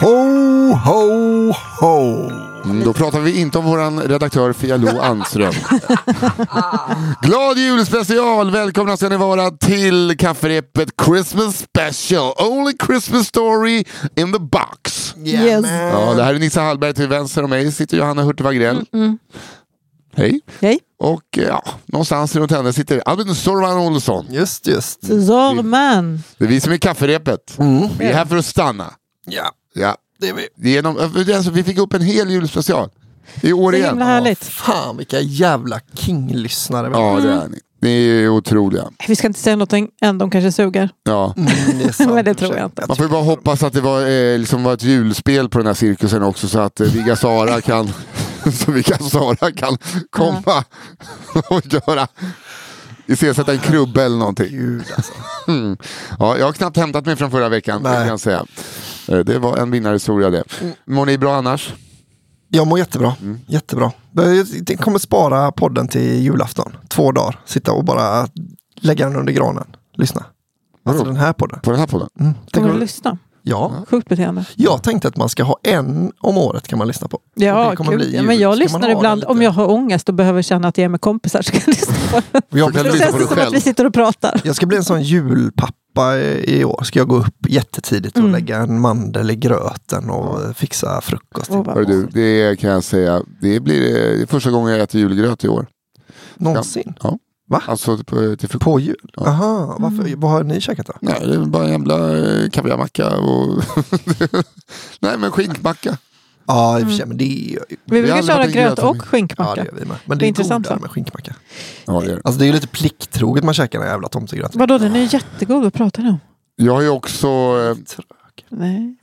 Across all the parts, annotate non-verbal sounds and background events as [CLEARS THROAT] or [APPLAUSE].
Ho, ho, ho! Mm, Då pratar vi inte om våran redaktör Fia Lo Anström. [LAUGHS] Glad julspecial! Välkomna ska ni vara till kafferepet Christmas special. Only Christmas story in the box. Yes. Ja, det här är Nissa Hallberg till vänster om mig sitter Johanna Hurtig Wagrell. Hej. Hej. Och ja, någonstans runt henne sitter Albin Sorvan Olsson. Just, just. Zorman. Det är vi som är kafferepet. Vi är här för att stanna. Ja, Ja. Det är vi. Genom, alltså, vi fick upp en hel julspecial. I år Så igen. himla härligt. Fan vilka jävla king-lyssnare vi har. Ja, det är ni. Ni är otroliga. Vi ska inte säga någonting än, de kanske suger. Ja. Mm, det är [LAUGHS] sant, Men det tror jag inte. Man får ju bara hoppas att det var, eh, liksom var ett julspel på den här cirkusen också så att eh, Vigga Sara kan, [LAUGHS] så Vigga Sara kan komma [LAUGHS] och göra iscensätta en krubbe eller någonting. Gud alltså. [LAUGHS] Mm. Ja, jag har knappt hämtat mig från förra veckan, Nej. kan jag säga. Eh, Det var en vinnarhistoria det. Mår ni bra annars? Jag mår jättebra. Mm. Jättebra. Jag kommer spara podden till julafton. Två dagar. Sitta och bara lägga den under granen. Lyssna. Alltså den här podden. På den här podden? Mm. Tänk Kommer du lyssna? Ja. Sjukt beteende. Jag tänkte att man ska ha en om året kan man lyssna på. Ja, Det kul. bli ja, men jag Ska lyssnar ibland. det Om jag har ångest och behöver känna att jag är med kompisar så kan jag lyssna på det. Jag, kan Det lyssna på känns dig som själv. att vi sitter och pratar. jag ska bli en sån julpappa i år. Ska jag gå upp jättetidigt och Mm. lägga en mandel i gröten och fixa frukost. Vad Hör du, det kan jag säga, det blir eh, det är första gången jag äter julgröt i år. Någonsin. Ja. Va? Alltså på, till frukost. På jul? Ja. Aha, varför, Mm. vad har ni käkat då? Nej, det är bara en jävla eh, kaviarmacka och... [LAUGHS] Nej, men skinkmacka. Ja, i och för sig, men det är, Vi brukar köra gröt och ja, skinkmacka. det gör vi med. Men Det det är intressant, godare med skinkmacka. Ja, det är. det. Alltså det är ju lite plikttroget man käkar den jävla tomtegröten. Vadå, den är ju jättegod. Vad pratar du om? Jag har ju också... Eh, eh, Nej,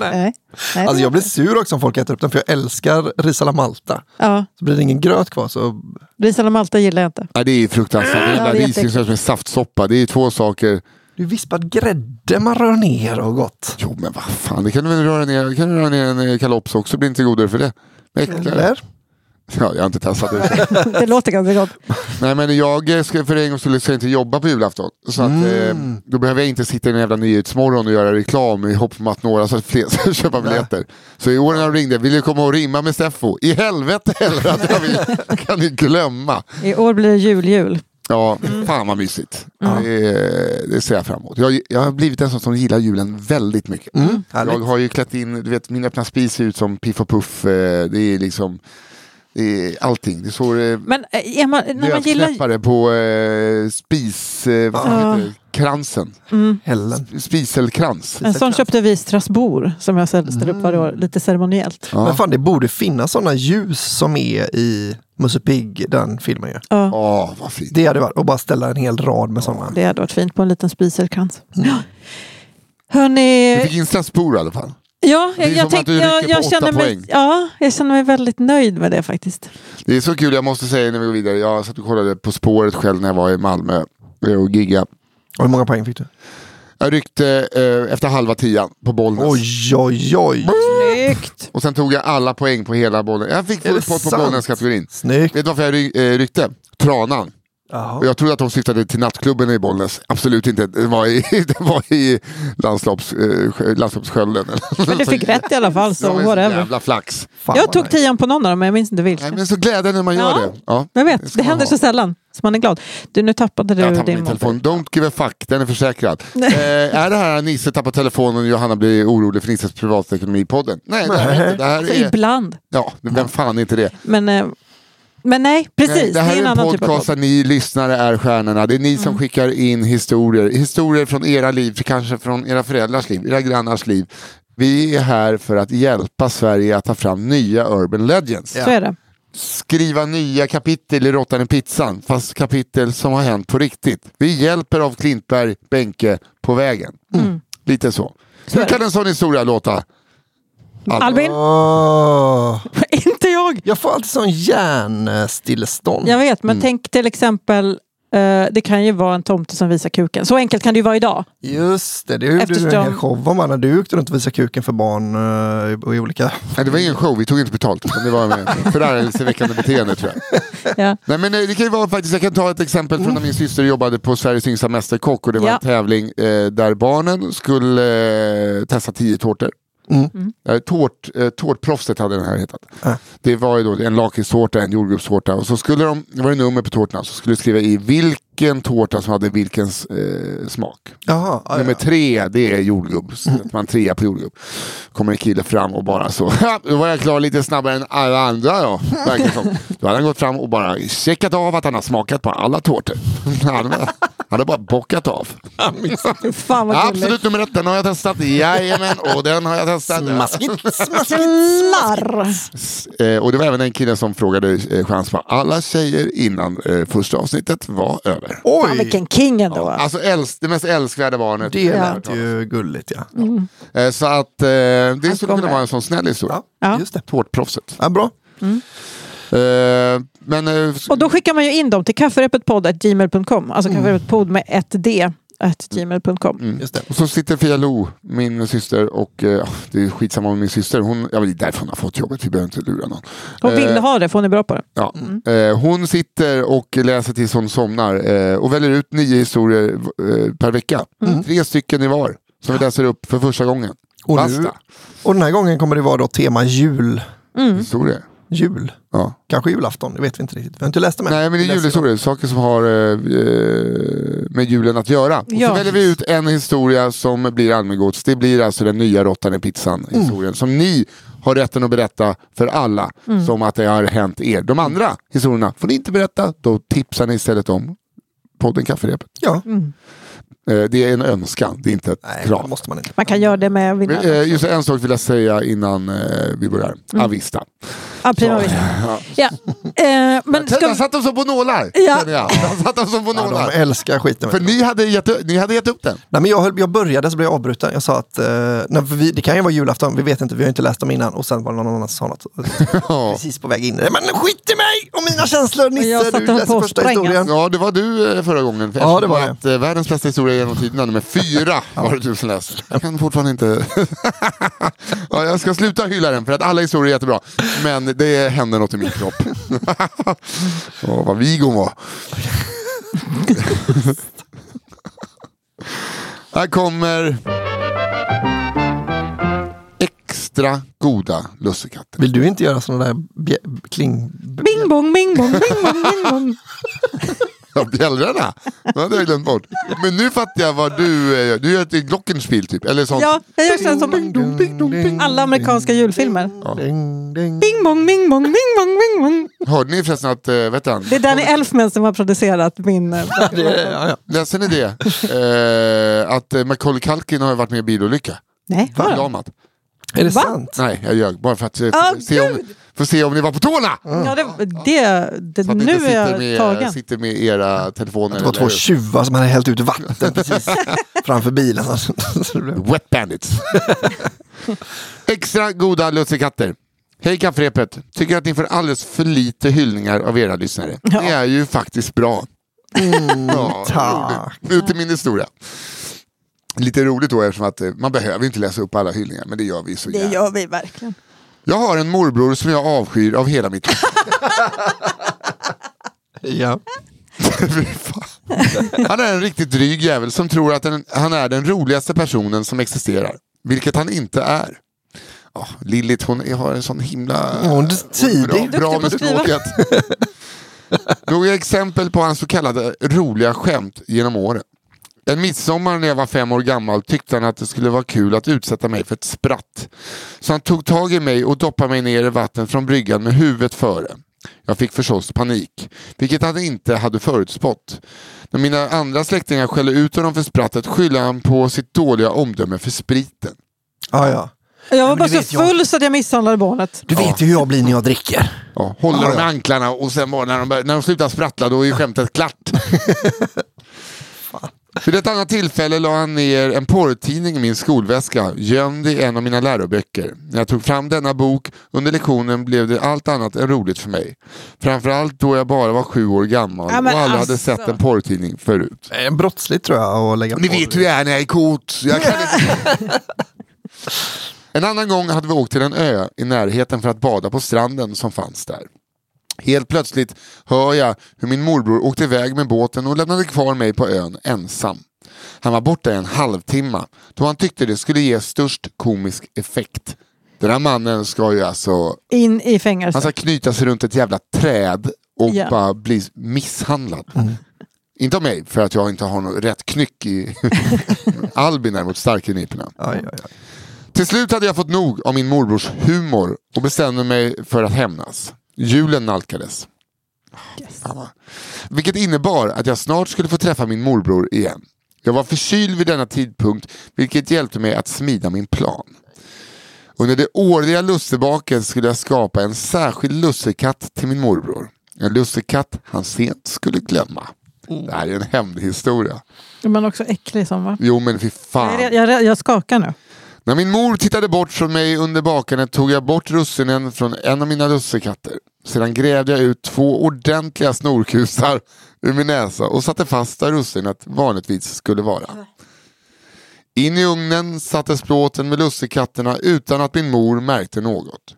nej. Nej. Nej. Alltså jag blir sur också om folk äter upp den för jag älskar ris alla Malta. Ja, Så blir det ingen gröt kvar så ris alla Malta gillar jag inte. nej, det är fruktansvärt. Det är Ja, det risgrynsgröt med saftsoppa. Det är två saker. det är vispad grädde man rör ner och gott. Jo, men vad fan. Det kan du väl röra ner. Kan du röra ner en eh, kalops också. blir inte godare för det. Äckligare. Eller? [LAUGHS] Ja, jag har inte testat det. [LAUGHS] Det låter ganska gott. Nej men jag eh, ska för en gång skulle ska inte jobba på julafton. Så att, eh, då behöver jag inte sitta i en jävla nyhetsmorgon och göra reklam i hopp om att några fler [LAUGHS] ska köpa biljetter. Så i år när de ringde, vill du komma och rimma med Steffo? I helvete heller att jag vill, kan ni glömma. I år blir det jul-jul. Ja, fan vad mysigt. Det, det ser jag fram emot. Jag, jag har blivit en sån som gillar julen väldigt mycket. Mm. Jag har ju klätt in, du vet min öppna spis ser ut som Piff och Puff. eh, Det är liksom det är allting. Det står eh, Men eh, är man, när man gillar... På eh, spis... Eh, vad Ja. heter det? Kransen. Hällen. Spiselkrans. En sån köpte vi i Strasbourg som jag ställer upp varje år, lite ceremoniellt. Ja. Men fan det borde finnas sådana ljus som är i Musse Pigg, den filmen ju. Ja, Åh, vad fint. Det hade varit, och bara ställa en hel rad med sådana. det hade varit fint på en liten spiselkrans. Mm. Ja. Hörni, Du fick insatsspor i alla fall. Ja, jag, jag, tänkte, jag, jag, känner mig, ja, jag känner mig väldigt nöjd med det faktiskt. Det är så kul, jag måste säga när vi går vidare. Jag satt och kollade På spåret själv när jag var i Malmö och gigga. Och hur många poäng fick du? Jag ryckte eh, efter halva tian på Bollnäs. Oj, oj, oj. Snyggt! Och sen tog jag alla poäng på hela bollen. Jag fick full pott på? Bollnäs-kategorin. Snyggt. Vet du varför jag ry- eh, ryckte? Tranan. Och jag trodde att de syftade till nattklubben i Bollnäs. Absolut inte. Det var i, [LAUGHS] det var i landslopps, eh, Skö- landslagsskölden. Men du fick rätt i alla fall, [LAUGHS] så Det whatever. jävla flax. Fan, Jag tog nice. tian på någon av dem, men jag minns inte Nej, vilken. men så glädjande när man gör Ja. det. Ja. Jag Det vet, det man händer ha. så sällan. Så man är glad. Du, nu tappade du Jag tappade din telefon. Don't give a fuck, den är försäkrad. [LAUGHS] eh, är det här Nisse tappar telefonen och Johanna blir orolig för Nisses privatekonomi-podden? Nej, det, är inte. det här Alltså, är... ibland. Ja, vem fan är inte det? Men, eh, men nej, precis. Nej, det här är en är en typ podcast podd. där ni lyssnare är stjärnorna. Det är ni som skickar in historier. Historier från era liv, kanske från era föräldrars liv, era grannars liv. Vi är här för att hjälpa Sverige att ta fram nya urban legends. Så är det. Skriva nya kapitel i Råttan i pizzan, fast kapitel som har hänt på riktigt. Vi hjälper av Klintberg, Benke på vägen. Lite så. Hur är kan en sån historia låta? Albin? Åh. [LAUGHS] inte jag! Jag får alltid sån hjärnstillestånd. Jag vet, men Mm. tänk till exempel, eh, det kan ju vara en tomte som visar kuken. Så enkelt kan det ju vara idag. Just det, det gjorde du en Eftersom- hel show om när du åkte runt och visade kuken för barn eh, i- i olika... Nej, det var ingen show, vi tog inte betalt. Det var med förargelseväckande beteende tror jag. [LAUGHS] Ja. Nej, men eh, det kan ju vara faktiskt, jag kan ta ett exempel från när min syster jobbade på Sveriges yngsta mästerkock och det var Ja. en tävling eh, där barnen skulle eh, testa tio tårtor. Mm. Eh, tårt, eh, tårtproffset hade den här hetat. Äh. Det var ju då en lakritstårta, en jordgubbstårta och så skulle de, det var det nummer på tårtorna, så skulle de skriva i vilken tårta som hade vilken eh, smak. Jaha, ja, Nummer ja. tre, det är jordgubb. Sätter man trea på jordgubb. Kommer en kille fram och bara så, "Ha, då var jag klar lite snabbare än alla andra då. Då hade han gått fram och bara checkat av att han har smakat på alla tårtor. Han hade- bara bockat av. Fan vad. Absolut nummer ett, den har jag testat. Jajamän, och den har jag testat. Smaskigt, smaskigt. Slarr! Eh, och det var även en kille som frågade eh, chans på alla tjejer innan eh, första avsnittet var över. Fan Oj, vilken king ändå. Alltså älsk, det mest älskvärda barnet. det Ja. lät ju gulligt ja. Eh, så att eh, det skulle kunna vara en sån snäll historia. Ja, Ja. just det. Tårtproffset. Ja, bra. Eh, men eh, Och då skickar man ju in dem till kafferepetpodd.gmail.com. Alltså Mm. kafferepetpodd med ett D. At gmail.com. Det. och så sitter Fia Lo, min syster, och eh, det är skitsamma med min syster. Hon, ja, det är därför hon har fått jobbet, vi behöver inte lura någon. Hon vill Eh, ha det, för hon är bra på det. Ja. Eh, hon sitter och läser tills hon somnar eh, och väljer ut nio historier eh, per vecka. Tre stycken i var, som vi läser upp för första gången. Och, nu, och den här gången kommer det vara då tema jul. Historier. Jul. Ja. Kanske julafton, det vet vi inte riktigt. Vi har inte läst än. Nej men det är julhistorier, saker som har eh, eh, med julen att göra. Och Ja. så väljer vi ut en historia som blir allmängods. Det blir alltså den nya råttan i pizzan historien. Som ni har rätten att berätta för alla. Som att det har hänt er. De andra historierna får ni inte berätta. Då tipsar ni istället om podden Kafferepet. Ja, Eh, det är en önskan, det är inte ett nej, det krav. måste man inte. Man kan göra det med vinnaren. eh, just en sak vill jag säga innan vi börjar. Avista. Ja, prima vista. Ja. Eh, men ska Där satt de som på nålar. Ja. känner jag. Där satt de som på Ja, nålar. de älskar skiten. För ni hade, gett, upp- ni hade gett upp den. Nej, men jag, höll, jag började så blev jag avbruten. Jag sa att eh, nej, vi, det kan ju vara julafton, vi vet inte, vi har inte läst dem innan. Och sen var det någon annan som sa något. [LAUGHS] Ja. Precis på väg in. Men skit i mig och mina känslor Nisse, jag satt du läser att första spränga. historien. ja, det var du eh, förra gången. För Ja, det var Att, eh, världens bästa historia genom tiderna, nummer fyra, [LAUGHS] var det du som läste. Jag kan fortfarande inte... [LAUGHS] ja, jag ska sluta hylla den, för att alla historier är jättebra. Men det hände något i min kropp. [LAUGHS] Åh, vad vig hon var. Här kommer extra goda lussekatter. Vill du inte göra sådana där bjä- kling... Bing bong, bing bong, bing bong, bing bong. [LAUGHS] [LAUGHS] Ja, bjällrorna. Det hade jag glömt bort. Men nu fattar jag vad du eh, gör. Du gör ett glockenspiel typ. Eller sånt. Ja, jag gör sen som alla amerikanska julfilmer. Bing bong, bing bong, bing bong, bing bong. Hörde ni förresten att, äh, vet han, Det är Danny Elfman som har producerat min... eh, Det, ja, ja. läste ni det? Eh, att eh, Macaulay Culkin har varit med i bilolycka. Nej, har han? Förlamad. Är det Va? sant? Nej, jag ljög. Bara för att eh, se, om, för att se om ni var på tårna. Ja, det, det, det, Så att ni nu är sitter jag med, tagen. sitter med era telefoner. Det var två tjuvar som hade hällt ut vatten [LAUGHS] precis framför bilen. Det [LAUGHS] Wet Bandits. [LAUGHS] Extra goda lussekatter. Hej kafferepet. Tycker att ni får alldeles för lite hyllningar av era lyssnare. Ja. Det är ju faktiskt bra. ja, tack. Nu till min historia. Lite roligt då eftersom att eh, man behöver inte läsa upp alla hyllningar men det gör vi så Det gärna. gör vi verkligen. Jag har en morbror som jag avskyr av hela mitt [LAUGHS] Ja. [LAUGHS] Fy fan. Han är en riktigt dryg jävel som tror att den, han är den roligaste personen som existerar. Vilket han inte är. Oh, Lillit hon har en sån himla... Hon är tidig. Bra, bra med språket. Några exempel på hans så kallade roliga skämt genom åren. En midsommar när jag var fem år gammal tyckte han att det skulle vara kul att utsätta mig för ett spratt. Så han tog tag i mig och doppade mig ner i vatten från bryggan med huvudet före. Jag fick förstås panik, vilket han inte hade förutspått. När mina andra släktingar skällde ut honom för sprattet skyllde han på sitt dåliga omdöme för spriten. Ja, ja. Jag var bara så vet, jag- full så att jag misshandlade barnet. Du vet ju hur jag blir när jag dricker. Ja, håller Ja, dem i ja. anklarna och sen bara när de, bör- när de slutar sprattla då är skämtet klart. [LAUGHS] Vid ett annat tillfälle la han ner en porrtidning i min skolväska gömd i en av mina läroböcker. När jag tog fram denna bok under lektionen blev det allt annat än roligt för mig. Framförallt då jag bara var sju år gammal Ja, och aldrig alltså. hade sett en porrtidning förut. Det är brottsligt tror jag att lägga Ni på. vet hur jag är när jag är kåt. Jag kan inte... [LAUGHS] En annan gång hade vi åkt till en ö i närheten för att bada på stranden som fanns där. Helt plötsligt hör jag hur min morbror åkte iväg med båten och lämnade kvar mig på ön ensam. Han var borta i en halvtimme då han tyckte det skulle ge störst komisk effekt. Den här mannen ska ju alltså In i fängelse. han ska knyta sig runt ett jävla träd och Ja. bara bli misshandlad. Inte av mig, för att jag inte har något rätt knyck i [LAUGHS] Albin däremot stark i nyporna. Till slut hade jag fått nog av min morbrors humor och bestämde mig för att hämnas. Julen nalkades. Vad- Vilket innebar att jag snart skulle få träffa min morbror igen. Jag var förkyld vid denna tidpunkt vilket hjälpte mig att smida min plan. Under det årliga lussebaken skulle jag skapa en särskild lussekatt till min morbror. En lussekatt han sent skulle glömma. Det här är en hämndhistoria. Men också äcklig som va? Jo men fy fan. Jag, jag, jag skakar nu. När min mor tittade bort från mig under bakandet tog jag bort russinen från en av mina lussekatter. Sedan grävde jag ut två ordentliga snorkusar ur min näsa och satte fast där russinet vanligtvis skulle vara. In i ugnen sattes plåten med lussekatterna utan att min mor märkte något.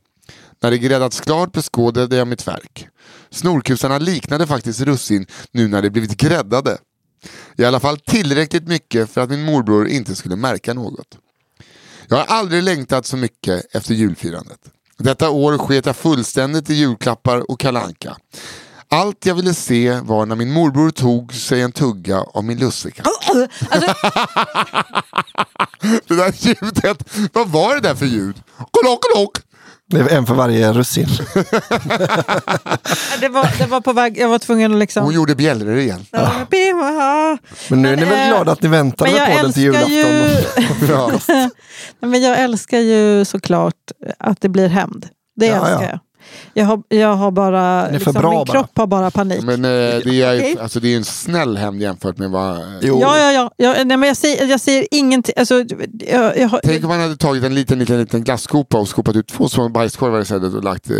När det gräddats klart beskådade jag mitt verk. Snorkusarna liknade faktiskt russin nu när de blivit gräddade. I alla fall tillräckligt mycket för att min morbror inte skulle märka något. Jag har aldrig längtat så mycket efter julfirandet. Detta år sket jag fullständigt i julklappar och kalanka. Allt jag ville se var när min morbror tog sig en tugga av min lussekatt. Alltså, [LAUGHS] Det där ljudet, vad var det där för ljud? Kolok, kolok. Det är en för varje russin. [LAUGHS] det, var, det var på väg, jag var tvungen att liksom... Hon gjorde bjällror igen. Ja. Men nu är ni väl eh, glada att ni med jag podden till julafton? ju... [LAUGHS] Ja. [LAUGHS] Men jag älskar ju såklart att det blir hämnd. Det Ja, älskar ja. jag. Jag har, jag har bara, för liksom, bra min bara. kropp har bara panik. Men eh, det är ju alltså, det är en snäll hämnd jämfört med vad... Jo. Ja, ja, ja. ja nej, men jag, säger, jag säger ingenting. Alltså, jag, jag, har- Tänk om man hade tagit en liten, liten, liten glasskopa och skopat ut två små bajskorvar istället och lagt eh,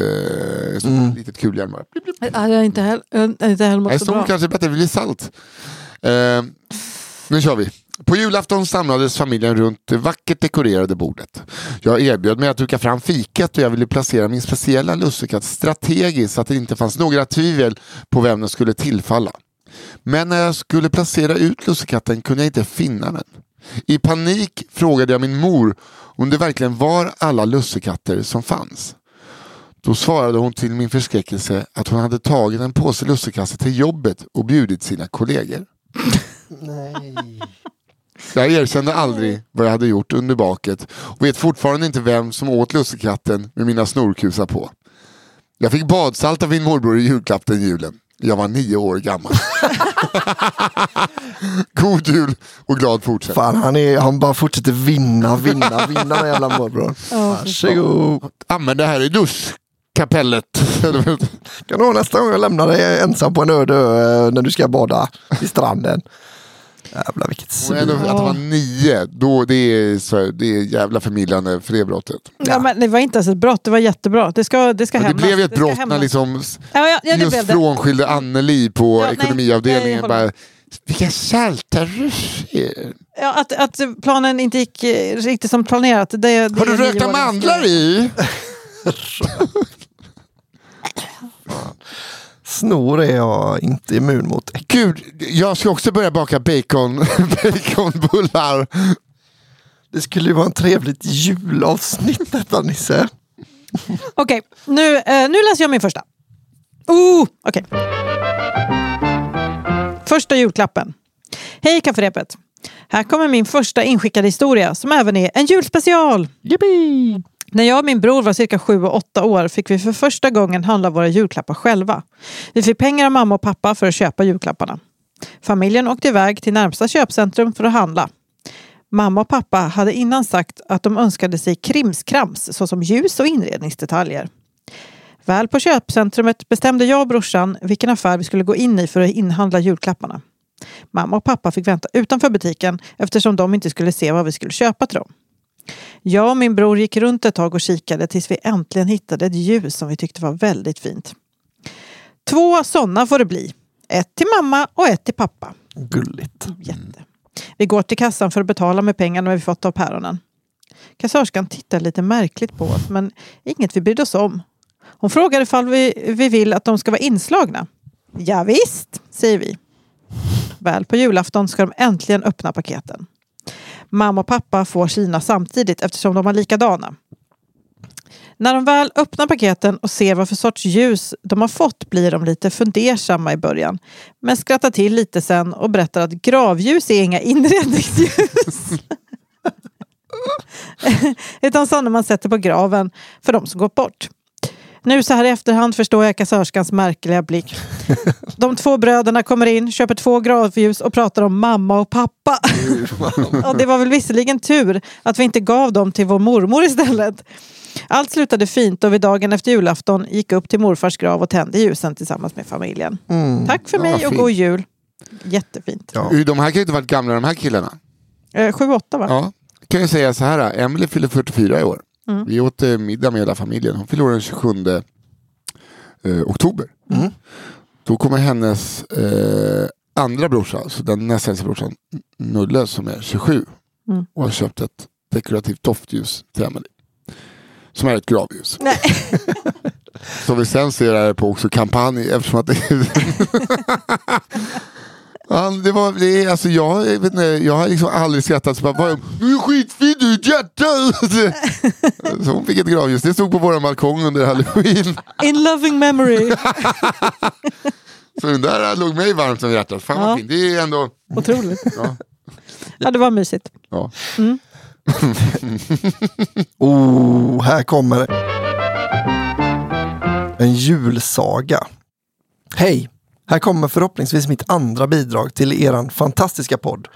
ett Mm. litet kulhjälm bara. jag har inte heller, jag inte heller mått så bra. kanske bättre, det blir salt. Eh, nu kör vi. På julafton samlades familjen runt det vackert dekorerade bordet. Jag erbjöd mig att duka fram fikat och jag ville placera min speciella lussekatt strategiskt så att det inte fanns några tvivel på vem den skulle tillfalla. Men när jag skulle placera ut lussekatten kunde jag inte finna den. I panik frågade jag min mor om det verkligen var alla lussekatter som fanns. Då svarade hon till min förskräckelse att hon hade tagit en påse lussekatter till jobbet och bjudit sina kollegor. Jag erkände aldrig vad jag hade gjort under baket och vet fortfarande inte vem som åt lussekatten med mina snorkusar på. Jag fick badsalt av min morbror i julklapp den julen. Jag var nio år gammal. [LAUGHS] God jul och glad fortsättning. Fan, han, är, han bara fortsätter vinna, vinna, [LAUGHS] vinna den jävla morbror. Varsågod. Använd det här i duschkapellet. [LAUGHS] Kan du ha nästa gång jag lämnar dig ensam på en öde ö eh, när du ska bada i stranden. Jävlar vilket svin. att han var nio, då, det, är, så, det är jävla förmildrande för det brottet. Ja. men det var inte ens ett brott, det var jättebra. Det ska, det ska Men det blev ju ett Det brott när liksom Ja, ja, ja, det just det. frånskilde Anneli på Ja, nej, ekonomiavdelningen. jag håller bara, vilka salta russer. Ja, att, att planen inte gick riktigt som planerat. Det, det Har du nioåringens mandlar i? [LAUGHS] Snor är jag inte immun mot. Gud, jag ska också börja baka bacon, [LAUGHS] baconbullar. Det skulle ju vara en trevligt julavsnitt detta Nisse. Okej, nu, eh, nu läser jag min första. Oh, okej. Första julklappen. Hej kafferepet. Här kommer min första inskickade historia som även är en julspecial. Yippee! När jag och min bror var cirka sju och åtta år fick vi för första gången handla våra julklappar själva. Vi fick pengar av mamma och pappa för att köpa julklapparna. Familjen åkte iväg till närmsta köpcentrum för att handla. Mamma och pappa hade innan sagt att de önskade sig krimskrams såsom ljus och inredningsdetaljer. Väl på köpcentrumet bestämde jag och brorsan vilken affär vi skulle gå in i för att inhandla julklapparna. Mamma och pappa fick vänta utanför butiken eftersom de inte skulle se vad vi skulle köpa till dem. Jag och min bror gick runt ett tag och kikade tills vi äntligen hittade ett ljus som vi tyckte var väldigt fint. Två sådana får det bli. Ett till mamma och ett till pappa. Gulligt. Jätte. Vi går till kassan för att betala med pengarna vi fått av päronen. Kassörskan tittar lite märkligt på oss men inget vi brydde oss om. Hon frågar ifall vi, vi vill att de ska vara inslagna. Ja, visst, säger vi. Väl på julafton ska de äntligen öppna paketen. Mamma och pappa får sina samtidigt eftersom de har likadana. När de väl öppnar paketen och ser vad för sorts ljus de har fått blir de lite fundersamma i början. Men skrattar till lite sen och berättar att gravljus är inga inredningsljus. [LAUGHS] Utan sådana man sätter på graven för de som gått bort. Nu så här i efterhand förstår jag kassörskans märkliga blick. [LAUGHS] De två bröderna kommer in, köper två gravljus och pratar om mamma och pappa. och det var väl visserligen tur att vi inte gav dem till vår mormor istället. Allt slutade fint och vi dagen efter julafton gick upp till morfars grav och tände ljusen tillsammans med familjen. Tack för Ja, mig och god jul. Jättefint. Ja. De här kan ju inte varit gamla de här killarna. Eh, Sju, åtta va? Ja. Kan jag säga så här, Emily fyller 44 i år. Mm. Vi åt eh, middag med hela familjen. Hon år den 27 eh, oktober. Mm. Då kommer hennes eh, andra brorsa, alltså den näst äldsta brorsan, Nulle som är 27 Mm. och har köpt ett dekorativt doftljus till Emily. Som är ett gravljus. Som [LAUGHS] vi sen ser här på också kampanj eftersom att det [LAUGHS] Ja, det var, det är, alltså jag, jag, vet inte, jag har liksom aldrig skrattat så bara, Du är skitfin, du är ett hjärta! [LAUGHS] Så hon fick ett gravljus, det stod på vår balkong under halloween. In loving memory. [LAUGHS] Så den där låg mig varmt om hjärtat. Fan vad Ja. fint, det är ändå... Otroligt. Ja, Ja, det var mysigt. ja. [LAUGHS] Oh, här kommer det. En julsaga. Hej! Här kommer förhoppningsvis mitt andra bidrag till eran fantastiska podd.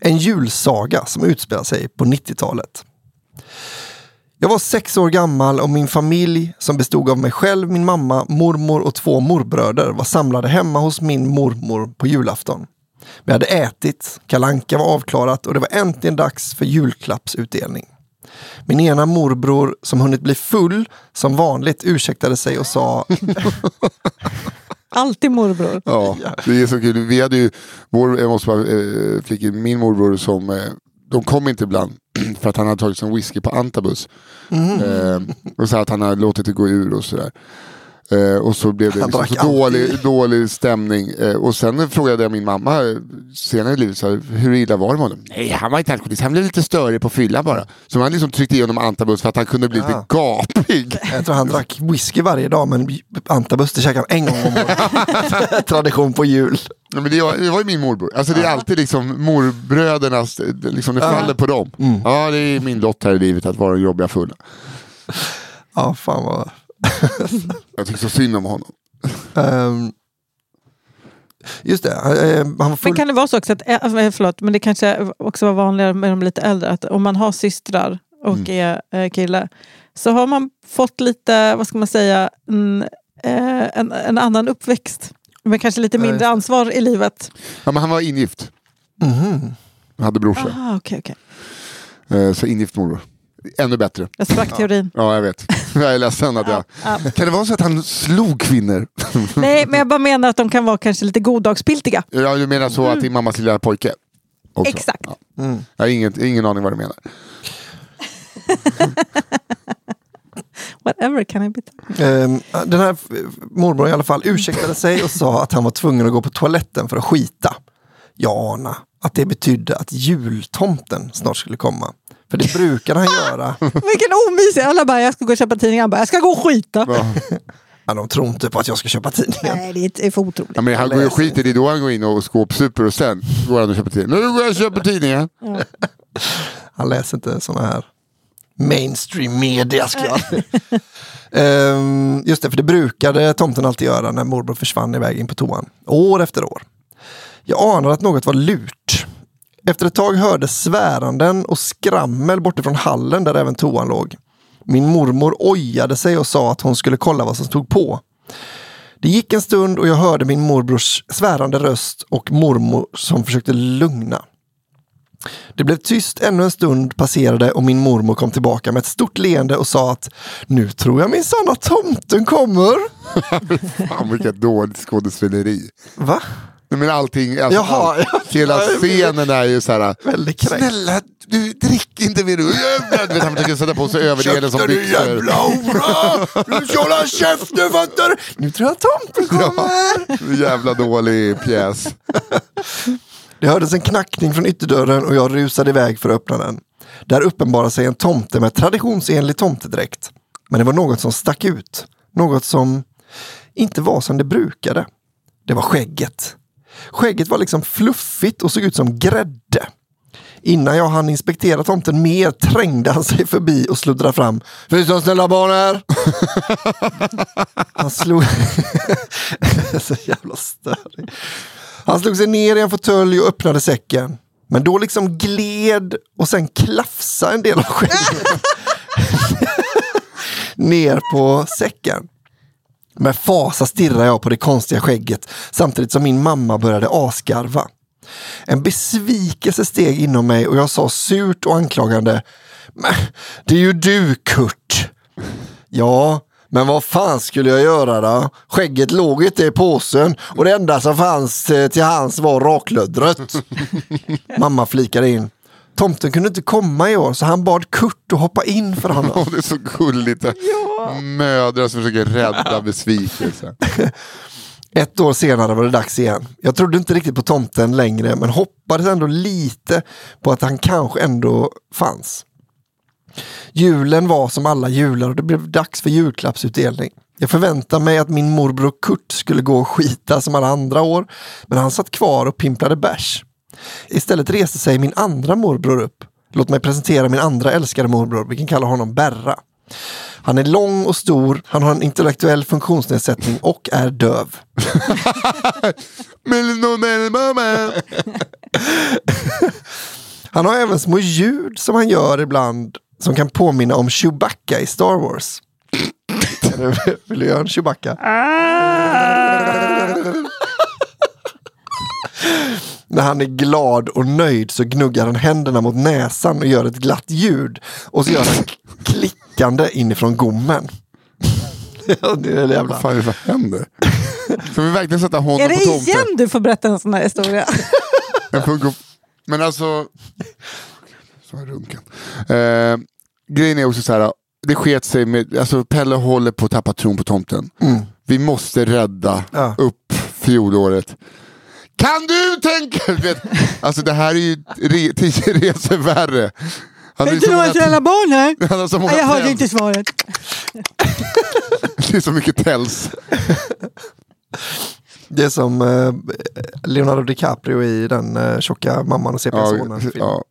En julsaga som utspelar sig på 90-talet. Jag var sex år gammal och min familj som bestod av mig själv, min mamma, mormor och två morbröder var samlade hemma hos min mormor på julafton. Vi hade ätit, kalanka var avklarat och det var äntligen dags för julklappsutdelning. Min ena morbror som hunnit bli full som vanligt ursäktade sig och sa [LAUGHS] Alltid morbror. ja, det är så kul. Vi hade ju, vår, jag måste bara eh, flika in, min morbror som, eh, de kom inte ibland [CLEARS THROAT] för att han hade tagit sin whisky på antabus. Eh, och så att han hade låtit det gå ur och sådär. Eh, och så blev det Han liksom så dålig, dålig stämning. Eh, och sen frågade jag min mamma senare i livet, så här, hur illa var det med honom? Nej, han var inte alkoholist, han blev lite störig på fylla bara. Så man liksom tryckte i honom antabus för att han kunde bli lite Ja. gapig. Jag tror han drack whisky varje dag men antabus det käkade han en gång om året. [LAUGHS] Tradition på jul. Ja, men det, var, det var ju min morbror. Alltså det är alltid liksom morbrödernas, liksom det faller på dem. Ja, det är min lott här i livet att vara jobbiga fulla. Ja, fan vad... Jag tycker så synd om honom. Ehm, Just det, eh, han var full... Men kan det vara så också att, eh, förlåt, men det kanske också var vanligare med de lite äldre, att om man har systrar och är eh, kille, så har man fått lite, vad ska man säga, en, eh, en, en annan uppväxt. Med kanske lite mindre ansvar i livet. Ja, men han var ingift. Mhm. Han hade brorsa. Aha, okay, okay. Eh, så ingift morbror. Ännu bättre. Jag sprack teorin. Ja, jag vet. [LAUGHS] Jag är ledsen att jag... Ja. Kan det vara så att han slog kvinnor? [LAUGHS] Nej, men jag bara menar att de kan vara kanske lite goddagsbiltiga. Ja, du menar så att din mammas lilla pojke? också? Exakt. Ja. Mm. Jag har ingen, ingen aning vad du menar. [LAUGHS] Whatever can I be. Ehm, Den här morbror i alla fall ursäktade sig och sa att han var tvungen att gå på toaletten för att skita. Jag ana att det betydde att jultomten snart skulle komma. För det brukade han göra. [LAUGHS] Vilken omysig. Alla bara, jag ska gå och köpa tidningar. Han bara, jag ska gå och skita. Ja, de tror inte på att jag ska köpa tidningen. Nej, det är för otroligt. Ja, men han går ju och skiter, det är då han går in och skåpsuper och sen går han och köper tidningen. Nu går jag och köper tidningen. Han läser inte såna här mainstream media skulle jag säga. Ehm, Just det, för det brukade tomten alltid göra när morbror försvann iväg in på toan. År efter år. Jag anade att något var lurt. Efter ett tag hördes sväranden och skrammel bortifrån hallen där även toan låg. Min mormor ojade sig och sa att hon skulle kolla vad som stod på. Det gick en stund och jag hörde min morbrors svärande röst och mormor som försökte lugna. Det blev tyst ännu en stund passerade och min mormor kom tillbaka med ett stort leende och sa att nu tror jag minsann att tomten kommer. [LAUGHS] Fan vilket dåligt skådespeleri. Va? Nej, men allting, alltså, Jaha, allt, [LAUGHS] ja. hela scenen är ju så här. Väldigt kränkt. Snälla, du drick inte mer. Du vet, han försöker sätta på sig [LAUGHS] överdelen som byxor. hora! Du ska hålla käften fattar du? Nu tror jag tomten kommer. Jävla dålig pjäs. Det hördes en knackning från ytterdörren och jag rusade iväg för att öppna den. Där uppenbarade sig en tomte med traditionsenlig tomtedräkt. Men det var något som stack ut. Något som inte var som det brukade. Det var skägget. Skägget var liksom fluffigt och såg ut som grädde. Innan jag hann inspektera tomten mer trängde han sig förbi och sluddrade fram. Finns det några snälla barn här? Han slog... [LAUGHS] Så jävla störig. Han slog sig ner i en fåtölj och öppnade säcken. Men då liksom gled och sen klafsade en del av skägget [LAUGHS] ner på säcken. Med fasa stirrar jag på det konstiga skägget samtidigt som min mamma började asgarva. En besvikelse steg inom mig och jag sa surt och anklagande. Men det är ju du Kurt. Ja, men vad fan skulle jag göra då? Skägget låg inte i påsen och det enda som fanns eh, till hans var raklöddret. [LAUGHS] Mamma flikade in. Tomten kunde inte komma i år så han bad Kurt att hoppa in för honom. [LAUGHS] Det är så gulligt. Mödrar som försöker rädda [LAUGHS] besvikelsen. Ett år senare var det dags igen. Jag trodde inte riktigt på tomten längre men hoppades ändå lite på att han kanske ändå fanns. Julen var som alla jular och det blev dags för julklappsutdelning. Jag förväntade mig att min morbror Kurt skulle gå och skita som alla andra år men han satt kvar och pimplade bärs. Istället reste sig min andra morbror upp. Låt mig presentera min andra älskade morbror, vi kan kalla honom Berra. Han är lång och stor, han har en intellektuell funktionsnedsättning och är döv. [LAUGHS] [LAUGHS] Han har även små ljud som han gör ibland som kan påminna om Chewbacca i Star Wars. [LAUGHS] Vill du göra en Chewbacca? När han är glad och nöjd så gnuggar han händerna mot näsan och gör ett glatt ljud. Och så gör han klickande inifrån gommen. [LAUGHS] ja, det är det jävla. Vad fan är det som händer? Ska vi verkligen sätta honom Är på det tomten? igen du får berätta en sån här historia? [LAUGHS] Men alltså... Så här runken. Eh, grejen är också så här. Det sket sig med... Alltså Pelle håller på att tappa tron på tomten. Vi måste rädda Ja. upp fjolåret. Kan du tänka du [LAUGHS] vet, Alltså det här är ju re, [LAUGHS] tio resor värre. Han har så några många- snälla barn här? [LAUGHS] han har så många Nej, jag hörde inte svaret. Det är så mycket päls. Det är som eh, Leonardo DiCaprio i den eh, tjocka mamman och Ja, CP-sonen. filmen. ja.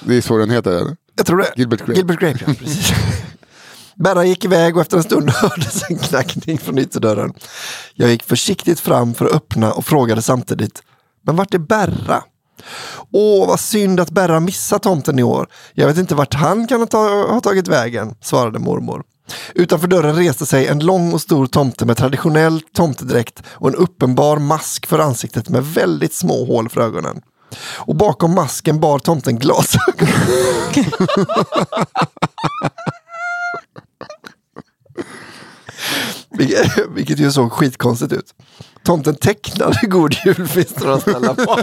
Det är så den heter eller? Jag tror det. Gilbert Grape. Gilbert Grape, ja. Precis. Berra gick iväg och efter en stund hördes en knackning från ytterdörren. Jag gick försiktigt fram för att öppna och frågade samtidigt, men vart är Berra? Åh, vad synd att Berra missat tomten i år. Jag vet inte vart han kan ha, ta ha tagit vägen, svarade mormor. Utanför dörren reste sig en lång och stor tomte med traditionell tomtedräkt och en uppenbar mask för ansiktet med väldigt små hål för ögonen. Och bakom masken bar tomten glasögon. [LAUGHS] Vilket, vilket ju såg skitkonstigt ut. Tomten tecknade God Jul finns det några snälla på.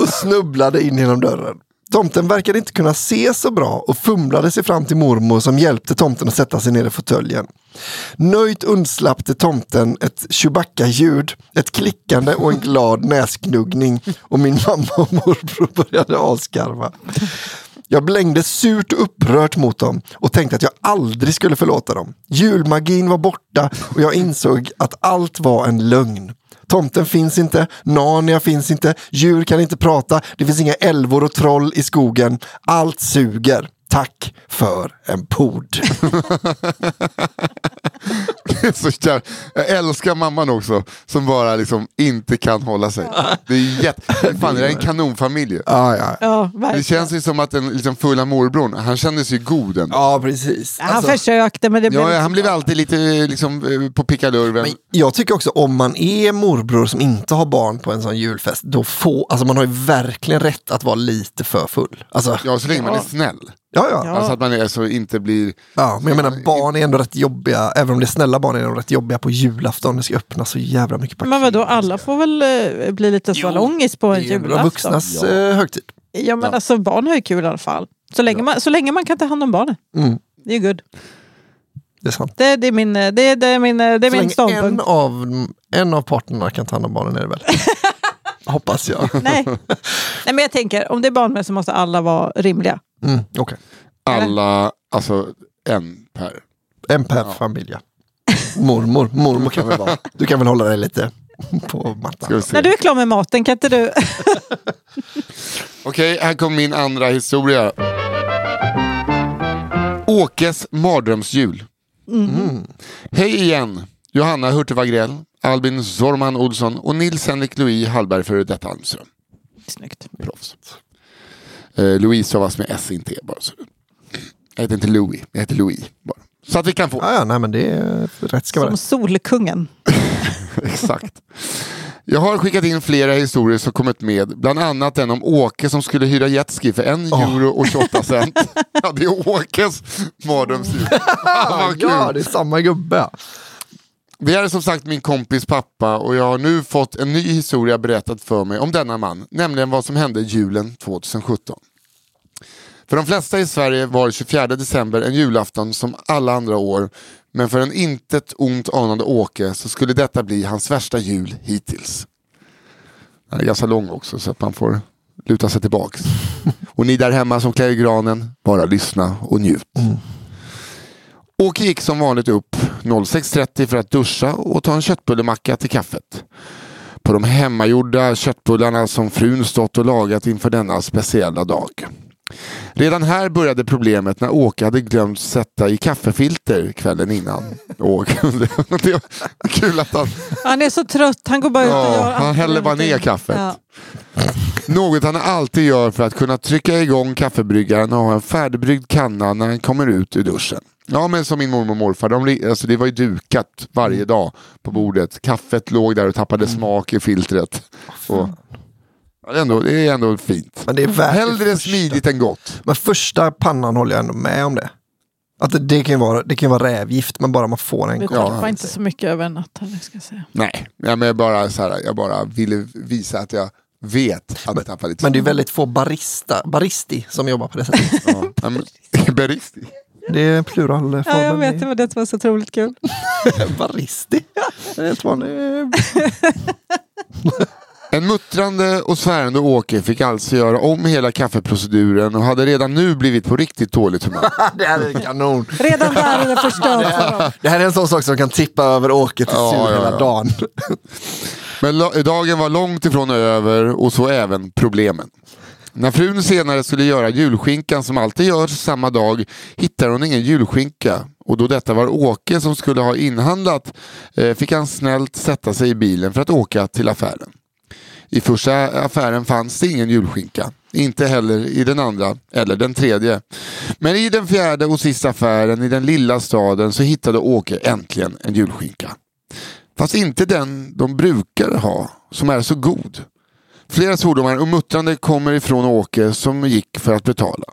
och snubblade in genom dörren. Tomten verkade inte kunna se så bra och fumlade sig fram till mormor som hjälpte tomten att sätta sig ner i fåtöljen. Nöjt undslappte tomten ett Chewbacca-ljud, ett klickande och en glad näsknuggning och min mamma och morbror började avskarva. Jag blängde surt och upprört mot dem och tänkte att jag aldrig skulle förlåta dem. Julmagin var borta och jag insåg att allt var en lögn. Tomten finns inte, Narnia finns inte, djur kan inte prata, det finns inga älvor och troll i skogen. Allt suger. Tack för en pod. [LAUGHS] [LAUGHS] så jag älskar mamman också, som bara liksom inte kan hålla sig. Det är jätte... [LAUGHS] Fan, det är en kanonfamilj. ju. Ja, ja. Ja, Det känns ju som att den liksom fulla morbrorn, han kände sig god ändå. ja precis. Han Alltså, försökte men det blev Ja, inte han blev alltid lite liksom, eh, på pickalurven. men jag tycker också om man är morbror som inte har barn på en sån julfest, då får, alltså man har ju verkligen rätt att vara lite för full. Alltså, Ja, så länge man är snäll. Ja, ja. Ja. Alltså att man är, så inte blir... Ja, men jag menar barn är ändå rätt jobbiga, även om det är snälla barn är de rätt jobbiga på julafton. Det ska öppnas så jävla mycket paket. Men vadå, alla får väl eh, bli lite salongis på en Det är julafton? vuxnas eh, högtid. Ja men Ja. alltså barn har ju kul i alla fall. Så länge, man, så länge man kan ta hand om barnen. Mm, Det är ju good. det är sant. Det, det är min, det, det är min, det är Så min länge en ståndpunkt. av, en av parterna kan ta hand om barnen är det väl? [LAUGHS] Hoppas jag. Nej. [LAUGHS] Nej men jag tänker, om det är barn med så måste alla vara rimliga. Mm, Okej. Alla, alltså en per. En per Ja. familj. ja. Mormor, mormor kan väl vara. [LAUGHS] Du kan väl hålla dig lite på mattan. När du är klar med maten kan inte du... [LAUGHS] Okej, här kommer min andra historia. Åkes mardrömsjul. Mm. Hej igen! Johanna Hurtig Wagrell, Albin Zorman Olsson och Nils Henrik Louis Hallberg före detta Almström. Snyggt. Proffs. Eh, Louis stavas med S, inte E bara. Så. Jag heter inte Louis, jag heter Louis. Bara. Så att vi kan få. Ja, ja, nej men det är rätt ska vara Som Solkungen. [LAUGHS] Exakt. Jag har skickat in flera historier som kommit med, bland annat den om Åke som skulle hyra jetski för en euro och 28 cent. [LAUGHS] ja, det är Åkes [LAUGHS] kul. Ja, det är samma gubbe. Det är som sagt min kompis pappa och jag har nu fått en ny historia berättad för mig om denna man, nämligen vad som hände julen 2017. För de flesta i Sverige var 24 december en julafton som alla andra år, men för en intet ont anande Åke så skulle detta bli hans värsta jul hittills. Den är ganska lång också så att man får luta sig tillbaks. [LAUGHS] Och ni där hemma som klär i granen, bara lyssna och njut. Åke gick som vanligt upp 06.30 för att duscha och ta en köttbullemacka till kaffet. På de hemmagjorda köttbullarna som frun stått och lagat inför denna speciella dag. Redan här började problemet när Åke hade glömt sätta i kaffefilter kvällen innan. Åke, [LAUGHS] det var kul att han, Han är så trött, han går bara ut och ja, gör han häller bara ner kaffet. Ja. Något han alltid gör för att kunna trycka igång kaffebryggaren och ha en färdigbryggd kanna när han kommer ut ur duschen. Ja men som min mormor och morfar, de, alltså, det var ju dukat varje dag på bordet. Kaffet låg där och tappade smak i filtret. Och, ja, det, är ändå, det är ändå fint. Men det är värt det Hellre första. smidigt än gott. Men första pannan håller jag ändå med om det. Att det, det kan ju vara, det kan vara rävgift, men bara man får en Vi tappar inte så mycket över en natt heller ska jag säga. Nej, ja, men jag, bara, så här, jag bara ville visa att jag vet att jag tappade lite Men det är väldigt få barista, baristi som jobbar på det sättet. Ja, ja, men- [LAUGHS] Beristi. Det är pluralformen. Ja, jag vet, det var det som var så otroligt kul. [LAUGHS] Baristi. Det är helt vanlig. [LAUGHS] En muttrande och svärande Åke fick alltså göra om hela kaffeproceduren och hade redan nu blivit på riktigt dåligt humör. [LAUGHS] Det här är kanon. Redan där är det förstört för dem. Det här är en sån sak som kan tippa över åket till Ja, sur ja, hela ja. dagen. [LAUGHS] Men dagen var långt ifrån över och så även problemen. När frun senare skulle göra julskinkan som alltid görs samma dag hittade hon ingen julskinka och då detta var Åke som skulle ha inhandlat eh, fick han snällt sätta sig i bilen för att åka till affären. I första affären fanns det ingen julskinka. Inte heller i den andra eller den tredje. Men i den fjärde och sista affären i den lilla staden så hittade Åke äntligen en julskinka. Fast inte den de brukar ha, som är så god. Flera svordomar och muttrande kommer ifrån Åke som gick för att betala.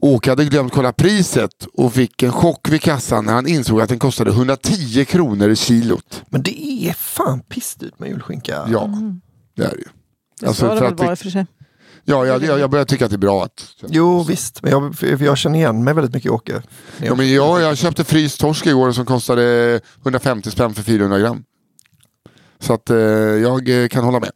Åke hade glömt kolla priset och fick en chock vid kassan när han insåg att den kostade 110 kronor i kilot. Men det är fan pissdyrt med julskinka. Ja, det är det ju. Det Alltså, ska det väl vara för sig. Ja, jag, jag, jag börjar tycka att det är bra att... Jo visst, men jag, jag känner igen mig väldigt mycket i Åke. Ja, men jag, jag köpte fryst torsk igår som kostade 150 spänn för 400 gram. Så att eh, jag eh, kan hålla med.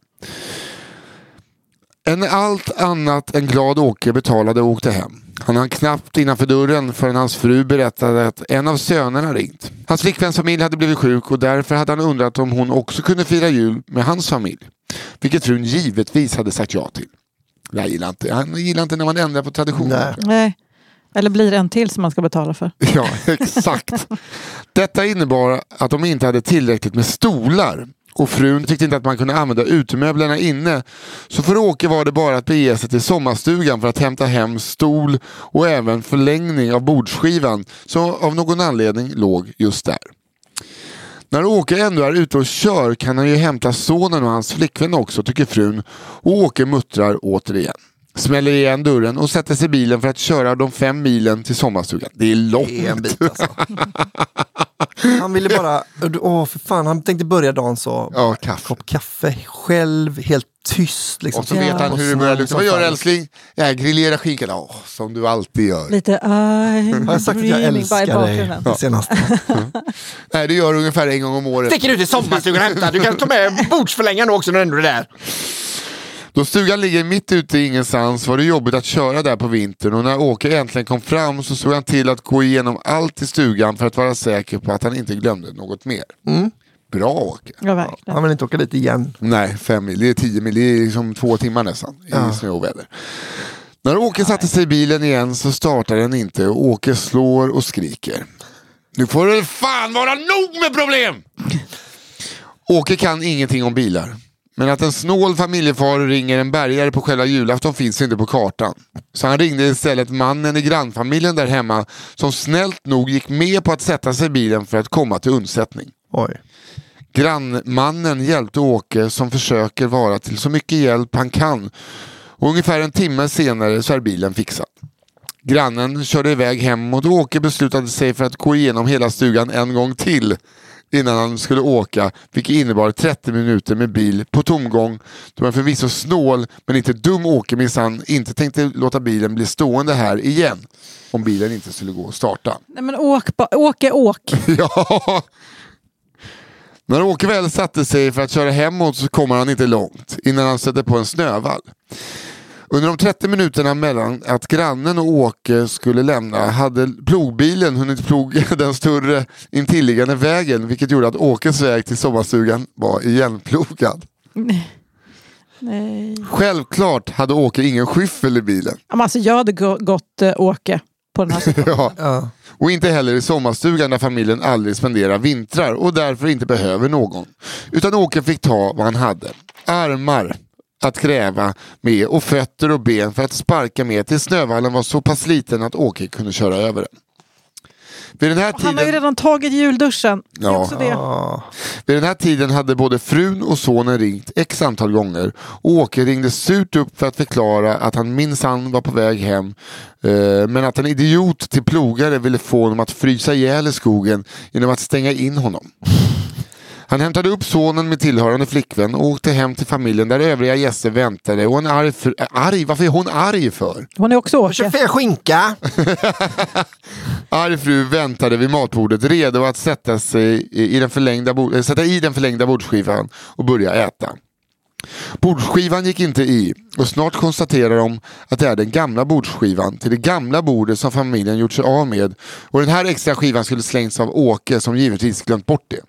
En allt annat än glad Åke betalade och åkte hem. Han hann knappt innanför dörren förrän hans fru berättade att en av sönerna ringt. Hans flickväns familj hade blivit sjuk och därför hade han undrat om hon också kunde fira jul med hans familj. Vilket frun givetvis hade sagt ja till. Jag gillar inte, han gillar inte när man ändrar på traditioner. Nej. Nej. Eller blir det en till som man ska betala för? [LAUGHS] Ja, exakt. Detta innebar att de inte hade tillräckligt med stolar och frun tyckte inte att man kunde använda utemöblerna inne. Så för Åke var det bara att bege sig till sommarstugan för att hämta hem stol och även förlängning av bordsskivan som av någon anledning låg just där. När Åke ändå är ute och kör kan han ju hämta sonen och hans flickvän också tycker frun och Åke muttrar återigen. Smäller igen dörren och sätter sig i bilen för att köra de fem milen till sommarstugan. Det är långt. Det är en bit alltså. [LAUGHS] Han ville bara, åh för fan, han tänkte börja dagen så. Ja, kaffe. Kopp kaffe själv, helt tyst. Liksom. Och så vet han hur det börjar lukta. Vad gör du älskling? Jag grillerar skinkan. Åh, som du alltid gör. Lite [LAUGHS] I'm Har jag sagt att jag älskar dig det senaste? [LAUGHS] Nej, det gör du ungefär en gång om året. Sticker ut i sommarstugan och hämtar. Du kan ta med bordsförlängaren också när du ändå är där. Då stugan ligger mitt ute i ingenstans var det jobbigt att köra där på vintern och när Åke äntligen kom fram så såg han till att gå igenom allt i stugan för att vara säker på att han inte glömde något mer. Bra Åke. Ja, verkligen. Han vill inte åka dit igen. Nej, fem mil. Det är tio mil. Det är liksom två timmar nästan i Ja. snö och väder. När Åke satte sig i bilen igen så startar den inte och Åke slår och skriker. Nu får det fan vara nog med problem! [LAUGHS] Åke kan ingenting om bilar. Men att en snål familjefar ringer en bärgare på själva julafton finns inte på kartan. Så han ringde istället mannen i grannfamiljen där hemma som snällt nog gick med på att sätta sig i bilen för att komma till undsättning. Oj. Grannmannen hjälpte Åke som försöker vara till så mycket hjälp han kan. Och ungefär en timme senare så är bilen fixad. Grannen körde iväg hemåt och Åke beslutade sig för att gå igenom hela stugan en gång till innan han skulle åka, vilket innebar 30 minuter med bil på tomgång. Då en förvisso snål men inte dum Åke minsann inte tänkte låta bilen bli stående här igen om bilen inte skulle gå att starta. Nej, men åk, Åke, åk. [LAUGHS] Ja! När Åke väl satte sig för att köra hemåt så kommer han inte långt innan han sätter på en snövall. Under de 30 minuterna mellan att grannen och Åke skulle lämna hade plogbilen hunnit ploga [LAUGHS] den större intilliggande vägen vilket gjorde att Åkes väg till sommarstugan var igenplogad. [LAUGHS] Nej. Självklart hade Åke ingen skyffel i bilen. Men Alltså, jag hade gå- gått eh, Åke på den här [LAUGHS] situationen. Ja. Ja. Och inte heller i sommarstugan där familjen aldrig spenderar vintrar och därför inte behöver någon. Utan Åke fick ta vad han hade. Armar att gräva med och fötter och ben för att sparka med tills snövallen var så pass liten att Åke kunde köra över den. Vid den här Och Han har ju tiden... redan tagit julduschen. Ja. Ja. Vid den här tiden hade både frun och sonen ringt x antal gånger och Åke ringde surt upp för att förklara att han minsann var på väg hem eh, men att en idiot till plogare ville få honom att frysa ihjäl i skogen genom att stänga in honom. Han hämtade upp sonen med tillhörande flickvän och åkte hem till familjen där övriga gäster väntade och en arg, äh, arg varför är hon arg för? Hon är också Åke. 24 skinka. [LAUGHS] Arg fru väntade vid matbordet redo att sätta, sig i den förlängda, bord- äh, sätta i den förlängda bordsskivan och börja äta. Bordsskivan gick inte i och snart konstaterar de att det är den gamla bordsskivan till det gamla bordet som familjen gjort sig av med och den här extra skivan skulle slängts av Åke som givetvis glömt bort det.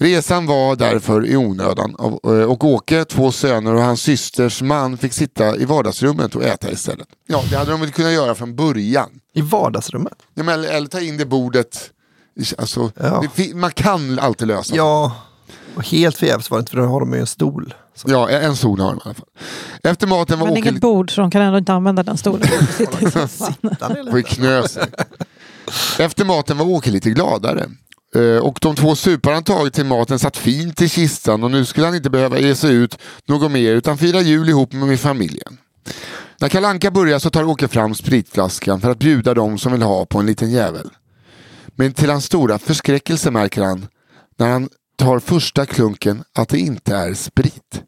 Resan var därför i onödan och, och Åke, två söner och hans systers man fick sitta i vardagsrummet och äta istället. Ja, det hade de väl kunnat göra från början. I vardagsrummet? Ja, men, eller, eller ta in det bordet. Alltså, Ja. det, man kan alltid lösa det. Ja, och helt förgäves var det inte för då har de ju en stol. Så. Ja, en sol har de i alla fall. Efter maten var Men Åke inget bord så de kan ändå inte använda den stolen. [LAUGHS] Sitta i knö sig. Efter maten var Åke lite gladare. Eh, Och de två supar han tagit till maten satt fint i kistan och nu skulle han inte behöva ge sig ut något mer utan fira jul ihop med familjen. När Kalanka börjar så tar Åke fram spritflaskan för att bjuda dem som vill ha på en liten jävel. Men till hans stora förskräckelse märker han när han tar första klunken att det inte är sprit.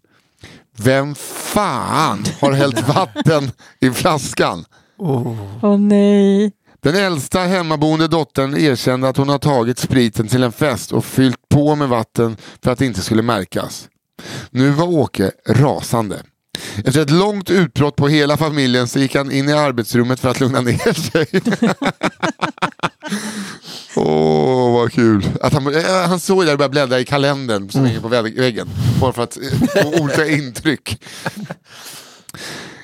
Vem fan har hällt vatten i flaskan? Åh nej. Den äldsta hemmaboende dottern erkände att hon har tagit spriten till en fest och fyllt på med vatten för att det inte skulle märkas. Nu var Åke rasande. Efter ett långt utbrott på hela familjen så gick han in i arbetsrummet för att lugna ner sig. [LAUGHS] Åh, vad kul. Att han, eh, han såg där och började bläddra i kalendern som hänger på vägg- väggen. Bara för att eh, få olika intryck.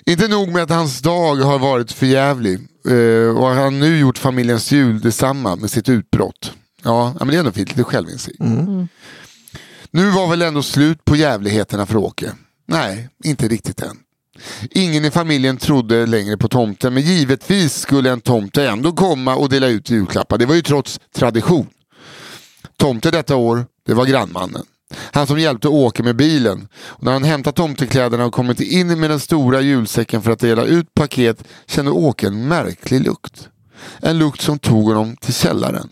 Inte nog med att hans dag har varit förjävlig eh, och han har nu gjort familjens jul detsamma med sitt utbrott. Ja, men det är ändå fint, lite självinsikt. Nu var väl ändå slut på jävligheterna för Åke? Nej, inte riktigt än. Ingen i familjen trodde längre på tomten men givetvis skulle en tomte ändå komma och dela ut julklappar. Det var ju trots tradition. Tomte detta år, det var grannmannen. Han som hjälpte Åke med bilen. Och när han hämtat tomtekläderna och kommit in med den stora julsäcken för att dela ut paket kände Åke en märklig lukt. En lukt som tog honom till källaren.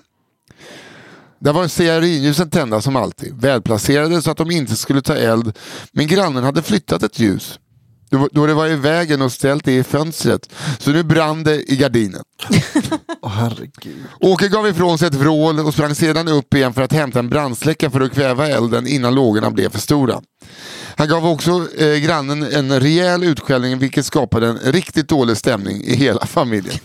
Där var stearinljusen tända som alltid, välplacerade så att de inte skulle ta eld. Men grannen hade flyttat ett ljus. Då- det var i vägen och ställt det i fönstret. Så nu brann det i gardinen. [LAUGHS] Åh herregud. Åke gav ifrån sig ett vrål och sprang sedan upp igen för att hämta en brandsläckare för att kväva elden innan lågorna blev för stora. Han gav också eh, grannen en rejäl utskällning vilket skapade en riktigt dålig stämning i hela [LAUGHS] familjen.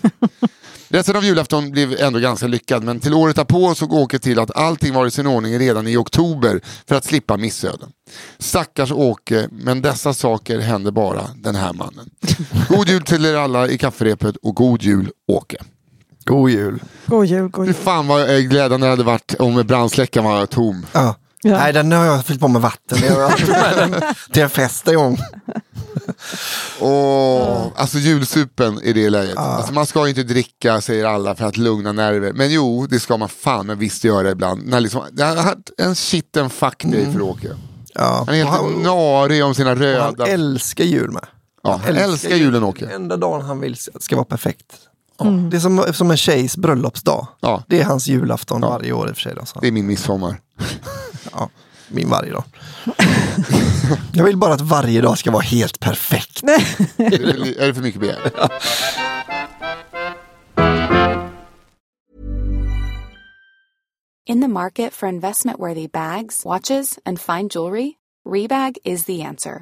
Resten av julafton blev ändå ganska lyckad men till året därpå såg Åke till att allting var i sin ordning redan i oktober för att slippa missöden. Stackars Åke, men dessa saker händer bara den här mannen. God jul till er alla i kafferepet och god jul Åke. God jul. God jul, god Fy jul. fan vad eh, glädjande det hade varit om brandsläckaren var tom. Ja. Ja. Nej, den har jag fyllt på med vatten. Till en fest en gång. Åh, alltså julsupen i det läget. Alltså, man ska ju inte dricka säger alla för att lugna nerver. Men jo, det ska man fan men visst göra ibland. När liksom, det har varit en shit en fuck day för Åke. Ja. Han är helt han, narig om sina röda... han älskar jul med. Ja, Han älskar julen, Åke. Enda dagen han vill att det ska vara perfekt. Det är som, som en tjejs bröllopsdag. Ja. Det är hans julafton varje år i och för sig. Då, så. Det är min midsommar. [LAUGHS] Ja, min varje dag. [LAUGHS] jag vill bara att varje dag ska vara helt perfekt. är, [LAUGHS] det, är det för mycket begärt? In the market for investment worthy bags, watches, and fine jewelry, Rebag is the answer.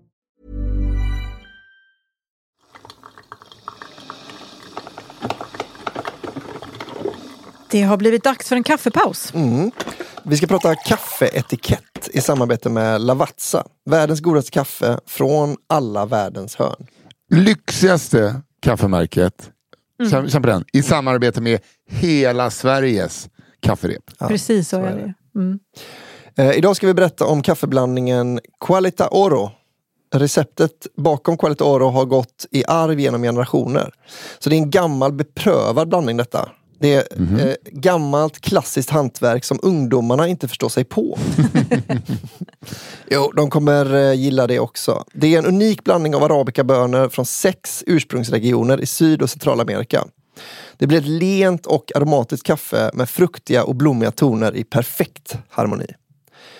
Det har blivit dags för en kaffepaus. Mm. Vi ska prata kaffeetikett i samarbete med Lavazza. Världens godaste kaffe från alla världens hörn. Lyxigaste kaffemärket, mm. känn på den, i samarbete med hela Sveriges kafferep. Ja, Precis så, så är det. Mm. Eh, idag ska vi berätta om kaffeblandningen Qualita Oro. Receptet bakom Qualita Oro har gått i arv genom generationer. Så det är en gammal beprövad blandning detta. Det är mm -hmm. eh, gammalt klassiskt hantverk som ungdomarna inte förstår sig på. [LAUGHS] jo, de kommer eh, gilla det också. Det är en unik blandning av arabikabönor från sex ursprungsregioner i Syd och Centralamerika. Det blir ett lent och aromatiskt kaffe med fruktiga och blommiga toner i perfekt harmoni.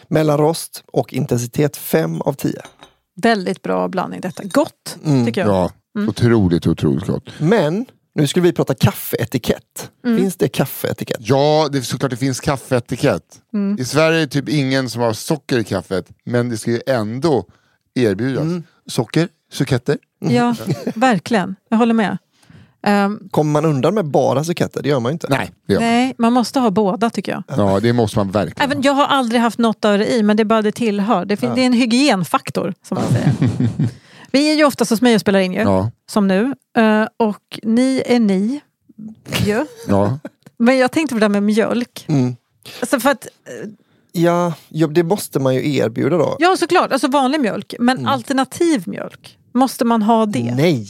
Mellanrost och intensitet 5 av 10. Väldigt bra blandning detta. Gott, mm. tycker jag. Ja, mm. otroligt, otroligt gott. Men nu skulle vi prata kaffeetikett. Mm. Finns det kaffeetikett? Ja, det är såklart det finns kaffeetikett. Mm. I Sverige är det typ ingen som har socker i kaffet, men det ska ju ändå erbjudas. Mm. Socker, suketter. Ja, verkligen. Jag håller med. Um, Kommer man undan med bara suketter? Det gör man ju inte. Nej, gör nej, man måste ha båda tycker jag. Ja, det måste man verkligen. Även, jag har aldrig haft något av det i, men det är bara det tillhör. Det, ja. det är en hygienfaktor, som man säger. [LAUGHS] Vi är ju oftast hos mig och spelar in ju, ja. som nu. Uh, och ni är ni ju. Ja. Men jag tänkte på det där med mjölk. Mm. Alltså för att, uh, ja, ja, det måste man ju erbjuda då. Ja, såklart. Alltså vanlig mjölk. Men mm. alternativ mjölk, måste man ha det? Nej!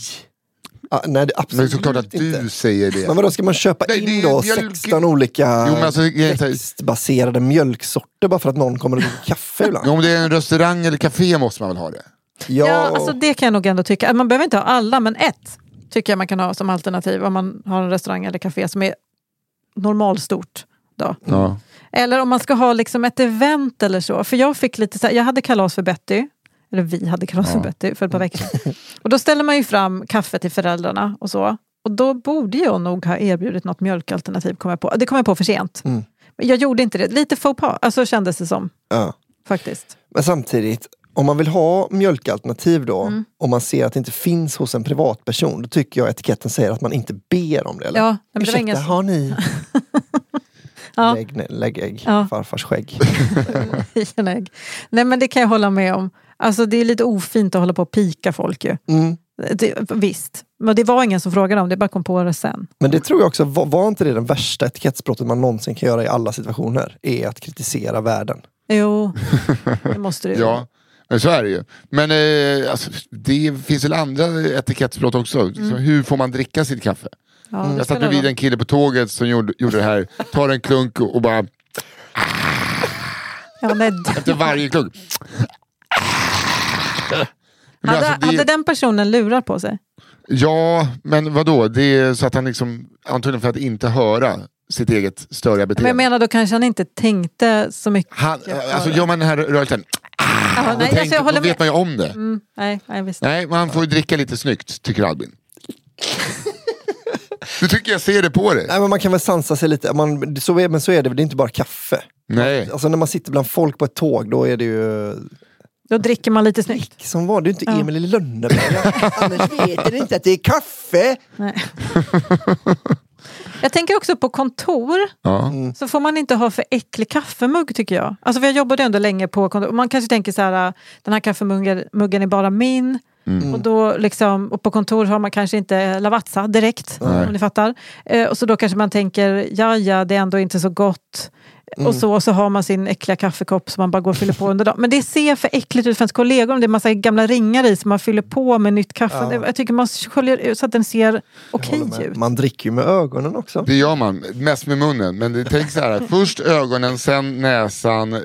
Ah, nej, det absolut Men såklart att du säger det. Men vadå, ska man köpa nej, in då mjölk... 16 olika jo, alltså, växtbaserade mjölksorter bara för att någon kommer att dricka kaffe ibland? Jo, om det är en restaurang eller café måste man väl ha det? Ja. ja, alltså det kan jag nog ändå tycka. Man behöver inte ha alla, men ett tycker jag man kan ha som alternativ om man har en restaurang eller café som är normalstort. Då. Ja. Eller om man ska ha liksom ett event eller så. För jag fick lite så här, jag hade kalas för Betty. Eller vi hade kalas ja. för Betty för ett par veckor. [LAUGHS] Och då ställer man ju fram kaffe till föräldrarna och så. Och då borde jag nog ha erbjudit något mjölkalternativ. Kom jag på. Det kom jag på för sent. Mm. Jag gjorde inte det. Lite faux pas, alltså kändes det som. Ja. Faktiskt. Men samtidigt, om man vill ha mjölkalternativ då, mm. och man ser att det inte finns hos en privatperson, då tycker jag etiketten säger att man inte ber om det. Eller? Ja, men Ursäkta, ingen... har ni? [LAUGHS] ja. lägg, lägg ägg, ja. farfars skägg. [LAUGHS] ägg. Nej men det kan jag hålla med om. Alltså det är lite ofint att hålla på och pika folk ju. Mm. Det, visst, men det var ingen som frågade om det, bara kom på det sen. Men det tror jag också, var, var inte det den värsta etikettsbrottet man någonsin kan göra i alla situationer? Är att kritisera världen. Jo, det måste det [LAUGHS] ja. Men så är det ju. Men eh, alltså, det finns väl andra etikettsbrott också. Mm. hur får man dricka sitt kaffe? Ja, jag satt bredvid en kille på tåget som gjorde, gjorde det här. Tar en klunk och, och bara... Ja, Efter varje klunk. hade, alltså, det... hade den personen lurar på sig? Ja, men vadå? Det är så att han liksom, antagligen för att inte höra sitt eget störiga beteende. Men jag menar då kanske han inte tänkte så mycket. Han, alltså gör man den här rörelsen, ah, nej, tänk, alltså, då vet man ju om det. Mm, nej, nej, visst. nej, man får ju dricka lite snyggt, tycker Albin. [LAUGHS] Du tycker jag ser det på dig. Nej, men man kan väl sansa sig lite. Man, så är, men så är det, det är inte bara kaffe. Nej. Alltså när man sitter bland folk på ett tåg, då är det ju... Då dricker man lite snyggt. Som var det är inte ja. Emil i Lönneberga. [LAUGHS] Annars vet ni inte att det är kaffe. Nej. [LAUGHS] Jag tänker också på kontor. Ja. Mm. Så får man inte ha för äcklig kaffemugg tycker jag. Alltså för jag jobbade ändå länge på kontor. Man kanske tänker så här, den här kaffemuggen är bara min. Mm. Och, då liksom, och på kontor har man kanske inte Lavazza direkt, Nej. om ni fattar. Eh, och så då kanske man tänker, ja ja, det är ändå inte så gott. Mm. Och, så, och så har man sin äckliga kaffekopp som man bara går och fyller på under dagen. Men det ser för äckligt ut för ens kollegor om det är massa gamla ringar i som man fyller på med nytt kaffe. Ja. Jag tycker man sköljer ut så att den ser okej okay ut. Man dricker ju med ögonen också. Det gör man, mest med munnen. Men tänk så här, [LAUGHS] först ögonen, sen näsan, eh,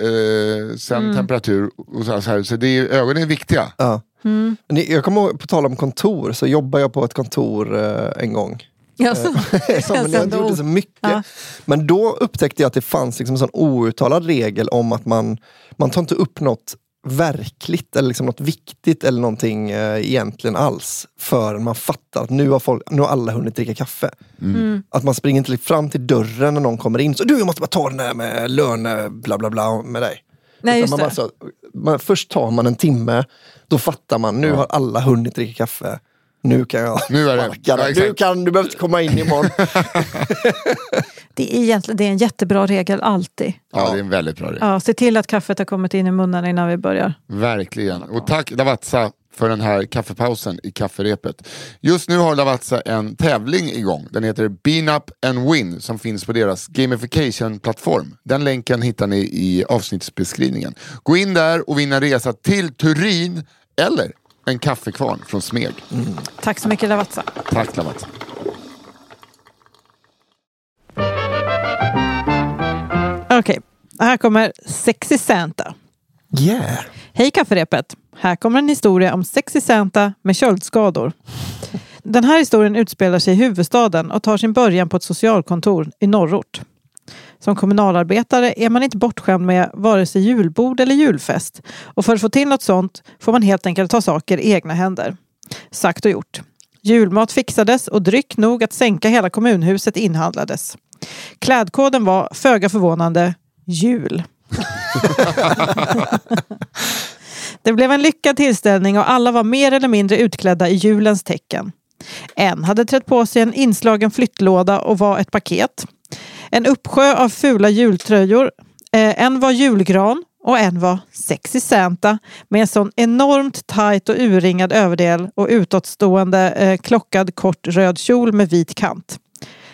sen mm. temperatur. Och så, här, så det är, ögonen är viktiga. Ja. Mm. Jag kommer ihåg, på tal om kontor, så jobbade jag på ett kontor eh, en gång. Så, [LAUGHS] men jag inte gjorde så mycket. Ja. Men då upptäckte jag att det fanns liksom en sån outtalad regel om att man, man tar inte upp något verkligt eller liksom något viktigt eller någonting eh, egentligen alls förrän man fattar att nu har, folk, nu har alla hunnit dricka kaffe. Mm. Att man springer inte fram till dörren när någon kommer in. Så du, jag måste bara ta den där med löne, bla bla bla med dig. Nej, Utan just man det. bara så, man, först tar man en timme, då fattar man, nu har alla hunnit dricka kaffe. Nu kan jag Nu är det- sparka ja, dig. exakt. du, kan, du behöver inte komma in imorgon. [LAUGHS] Det är, egentligen, det är en jättebra regel alltid. Ja, det är en väldigt bra regel. Ja, se till att kaffet har kommit in i munnen innan vi börjar. Verkligen. Och tack Lavazza för den här kaffepausen i kafferepet. Just nu har Lavazza en tävling igång. Den heter Bean Up and Win som finns på deras gamification-plattform. Den länken hittar ni i avsnittsbeskrivningen. Gå in där och vinna resa till Turin eller en kaffekvarn från Smeg. Tack så mycket Lavazza. Tack Lavazza. Okej, här kommer Sexy Santa. Yeah. Hej kafferepet! Här kommer en historia om Sexy Santa med köldskador. Den här historien utspelar sig i huvudstaden och tar sin början på ett socialkontor i norrort. Som kommunalarbetare är man inte bortskämd med vare sig julbord eller julfest och för att få till något sånt får man helt enkelt ta saker i egna händer. Sagt och gjort. Julmat fixades och dryck nog att sänka hela kommunhuset inhandlades. Klädkoden var, föga förvånande, jul. [LAUGHS] Det blev en lyckad tillställning och alla var mer eller mindre utklädda i julens tecken. En hade trätt på sig en inslagen flyttlåda och var ett paket. En uppsjö av fula jultröjor. Eh, en var julgran och en var sexy Santa med en sån enormt tajt och urringad överdel och utåtstående eh, klockad kort röd kjol med vit kant.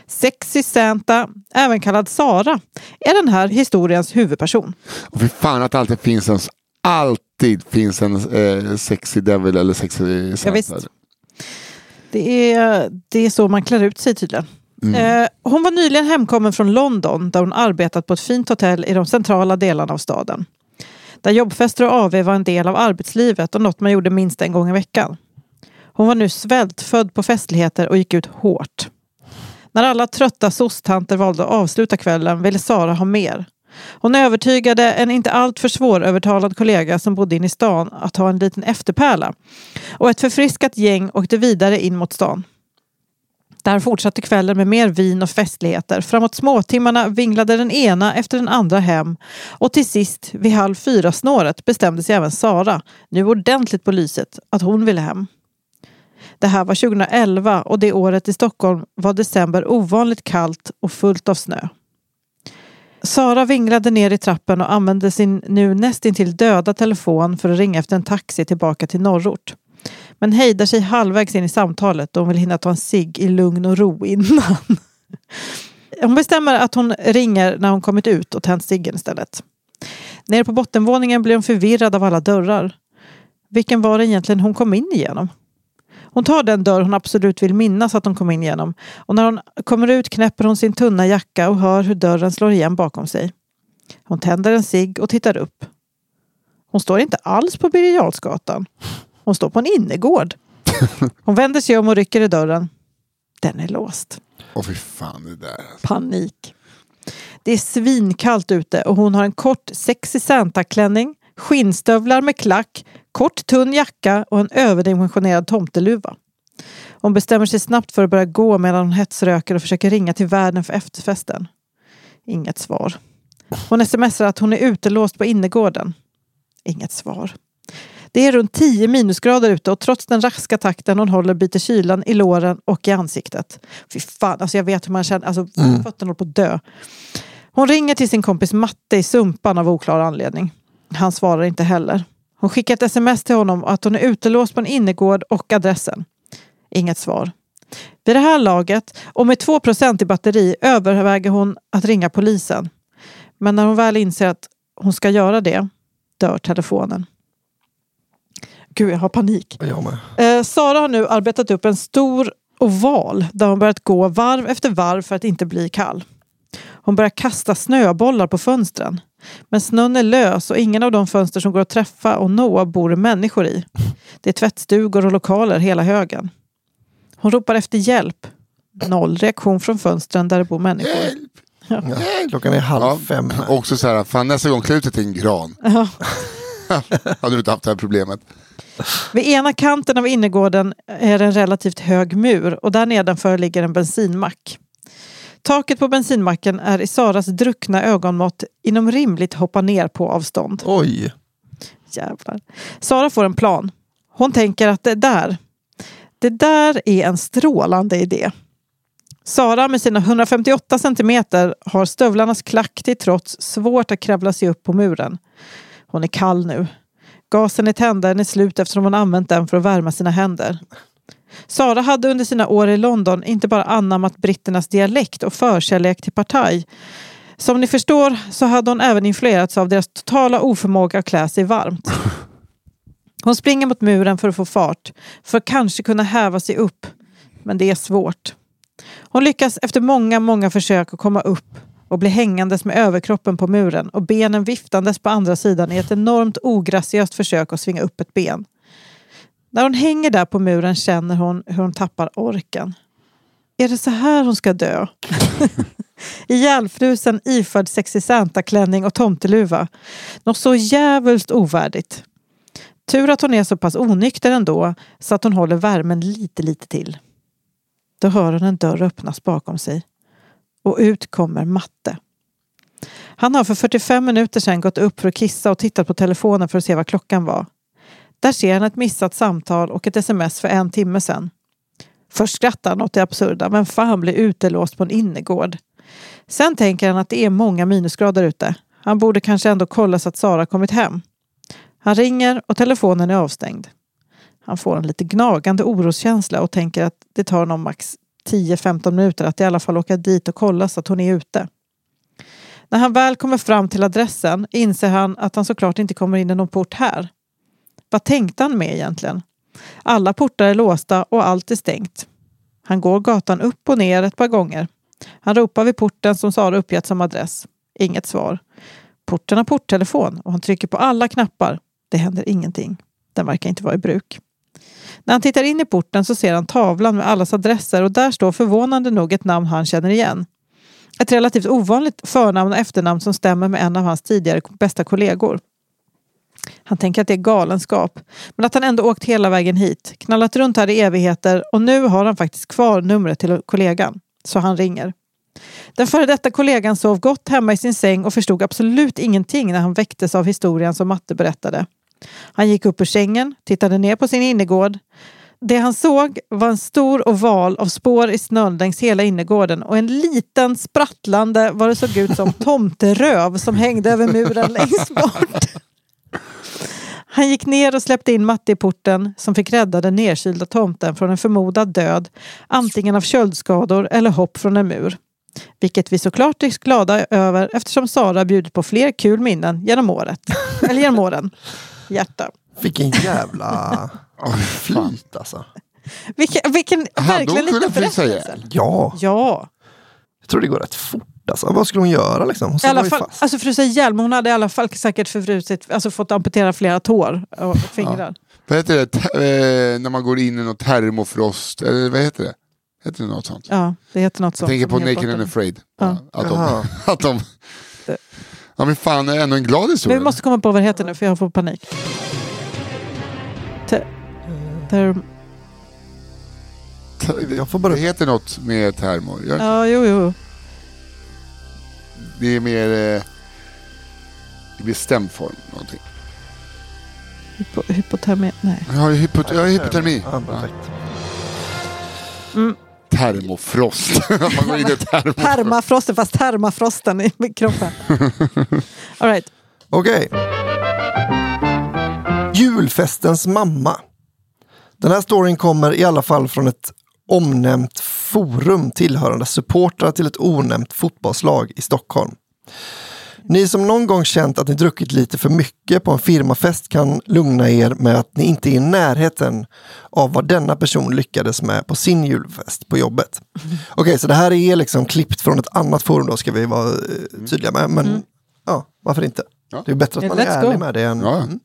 Sexy Santa, även kallad Sara, är den här historiens huvudperson. Och fy fan att det alltid finns en, alltid finns en eh, sexy devil eller sexy Santa. visst. Det är, det är så man klär ut sig tydligen. Mm. Eh, hon var nyligen hemkommen från London där hon arbetat på ett fint hotell i de centrala delarna av staden. Där jobbfester och AV var en del av arbetslivet och något man gjorde minst en gång i veckan. Hon var nu svältfödd på festligheter och gick ut hårt. När alla trötta sostanter valde att avsluta kvällen ville Sara ha mer. Hon övertygade en inte alltför svårövertalad kollega som bodde inne i stan att ha en liten efterpärla. Och ett förfriskat gäng åkte vidare in mot stan. Där fortsatte kvällen med mer vin och festligheter. Framåt småtimmarna vinglade den ena efter den andra hem och till sist, vid halv fyra snåret, bestämde sig även Sara, nu ordentligt på lyset, att hon ville hem. Det här var 2011 och det året i Stockholm var december ovanligt kallt och fullt av snö. Sara vinglade ner i trappen och använde sin nu nästintill döda telefon för att ringa efter en taxi tillbaka till norrort. Men hejdar sig halvvägs in i samtalet då hon vill hinna ta en cigg i lugn och ro innan. [LAUGHS] Hon bestämmer att hon ringer när hon kommit ut och tänt ciggen istället. Nere på bottenvåningen blir hon förvirrad av alla dörrar. Vilken var det egentligen hon kom in igenom? Hon tar den dörr hon absolut vill minnas att hon kom in genom och när hon kommer ut knäpper hon sin tunna jacka och hör hur dörren slår igen bakom sig. Hon tänder en cigg och tittar upp. Hon står inte alls på Birger Jarlsgatan. Hon står på en innergård. [LAUGHS] Hon vänder sig om och rycker i dörren. Den är låst. Åh fy fan det där. Panik. Det är svinkallt ute och hon har en kort sexy Santa-klänning, skinnstövlar med klack, kort tunn jacka och en överdimensionerad tomteluva. Hon bestämmer sig snabbt för att börja gå medan hon hetsröker och försöker ringa till värden för efterfesten. Inget svar. Hon smsar att hon är utelåst på innergården. Inget svar. Det är runt 10 minusgrader ute och trots den raska takten hon håller biter kylan i låren och i ansiktet. Fy fan, alltså jag vet hur man känner, alltså fötterna håller på att dö. Hon ringer till sin kompis Matte i Sumpan av oklar anledning. Han svarar inte heller. Hon skickar ett sms till honom att hon är utelåst på en innergård och adressen. Inget svar. Vid det här laget och med 2% i batteri överväger hon att ringa polisen. Men när hon väl inser att hon ska göra det dör telefonen. Gud, jag har panik. Jag med. Eh, Sara har nu arbetat upp en stor oval där hon börjat gå varv efter varv för att inte bli kall. Hon börjar kasta snöbollar på fönstren. Men snön är lös och ingen av de fönster som går att träffa och nå bor människor i. Det är tvättstugor och lokaler hela högen. Hon ropar efter hjälp. Noll reaktion från fönstren där det bor människor. Ja. Klockan är halv fem. här. också så här, fan nästa gång klä ut dig till en gran. Ja. [LAUGHS] hade du inte haft det här problemet. Vid ena kanten av innergården är det en relativt hög mur och där nedanför ligger en bensinmack. Taket på bensinmacken är i Saras druckna ögonmått inom rimligt hoppa ner på avstånd. Oj. Jävlar. Sara får en plan. Hon tänker att det där, det där är en strålande idé. Sara med sina 158 centimeter har stövlarnas klack till trots svårt att kravla sig upp på muren. Hon är kall nu. Gasen i tändaren är slut eftersom hon använt den för att värma sina händer. Sara hade under sina år i London inte bara anammat britternas dialekt och förkärlek till partaj. Som ni förstår så hade hon även influerats av deras totala oförmåga att klä sig varmt. Hon springer mot muren för att få fart, för att kanske kunna häva sig upp. Men det är svårt. Hon lyckas efter många, många försök att komma upp och blir hängandes med överkroppen på muren och benen viftandes på andra sidan i ett enormt ograciöst försök att svinga upp ett ben. När hon hänger där på muren känner hon hur hon tappar orken. Är det så här hon ska dö? [LAUGHS] Ihjälfrusen iförd sexy Santa-klänning och tomteluva. Något så jävligt ovärdigt. Tur att hon är så pass onykter ändå så att hon håller värmen lite, lite till. Då hör hon en dörr öppnas bakom sig. Och ut kommer Matte. Han har för 45 minuter sedan gått upp för att kissa och tittat på telefonen för att se vad klockan var. Där ser han ett missat samtal och ett sms för en timme sedan. Först skrattar han åt det absurda, men fan blir utelåst på en innergård. Sen tänker han att det är många minusgrader ute. Han borde kanske ändå kolla så att Sara kommit hem. Han ringer och telefonen är avstängd. Han får en lite gnagande oroskänsla och tänker att det tar honom max 10-15 minuter att i alla fall åka dit och kolla så att hon är ute. När han väl kommer fram till adressen inser han att han såklart inte kommer in i någon port här. Vad tänkte han med egentligen? Alla portar är låsta och allt är stängt. Han går gatan upp och ner ett par gånger. Han ropar vid porten som Sara uppgett som adress. Inget svar. Porten har porttelefon och han trycker på alla knappar. Det händer ingenting. Den verkar inte vara i bruk. När han tittar in i porten så ser han tavlan med allas adresser och där står förvånande nog ett namn han känner igen. Ett relativt ovanligt förnamn och efternamn som stämmer med en av hans tidigare bästa kollegor. Han tänker att det är galenskap, men att han ändå åkt hela vägen hit, knallat runt här i evigheter och nu har han faktiskt kvar numret till kollegan. Så han ringer. Den före detta kollegan sov gott hemma i sin säng och förstod absolut ingenting när han väcktes av historien som Matte berättade. Han gick upp ur sängen, tittade ner på sin innergård. Det han såg var en stor oval av spår i snön längs hela innergården och en liten sprattlande, vad det såg ut som, [LAUGHS] tomteröv som hängde över muren längst bort. Han gick ner och släppte in Matte i porten som fick rädda den nedkylda tomten från en förmodad död, antingen av köldskador eller hopp från en mur. Vilket vi såklart är glada över eftersom Sara bjudit på fler kul minnen genom året. Eller genom åren. Hjärta. Vilken jävla [LAUGHS] flyt alltså. Vilken, vilken verkligen liten berättelse. Ja, Ja, jag tror det går rätt fort alltså. Vad skulle hon göra liksom? Hon alla fall, fast. alltså frysa ihjäl, hon hade i alla fall säkert förfrusit, alltså fått amputera flera tår och fingrar. Vad heter det? Te- eh, när man går in i något termofrost, eller vad heter det? Heter det något sånt? Ja, det heter något Jag sånt. tänker som på Naked and. Afraid. Ja. Att, de, [LAUGHS] att de... Ja men fan, det är ändå en glad Men historia. vi måste komma på vad det heter nu för jag får panik. Te- term- Jag får bara... Det heter något med det inte? ja, jo, jo. Det är mer eh, i bestämd form. Någonting. Hypo, hypotermi... Nej. Jag ju hypot jag har hypotermi. Ja, perfekt. Termofrost. [LAUGHS] man går in i termofrost. Permafrosten, fast termafrosten i kroppen. [LAUGHS] All right. Okej. Julfestens mamma. Den här storyn kommer i alla fall från ett omnämnt forum tillhörande supportrar till ett onämnt fotbollslag i Stockholm. Ni som någon gång känt att ni druckit lite för mycket på en firmafest kan lugna er med att ni inte är i närheten av vad denna person lyckades med på sin julfest på jobbet. Okej, så det här är liksom klippt från ett annat forum då ska vi vara eh, tydliga med. Men ja, varför inte? Ja. Det är bättre att man är ärlig med det än... Ja. Mm.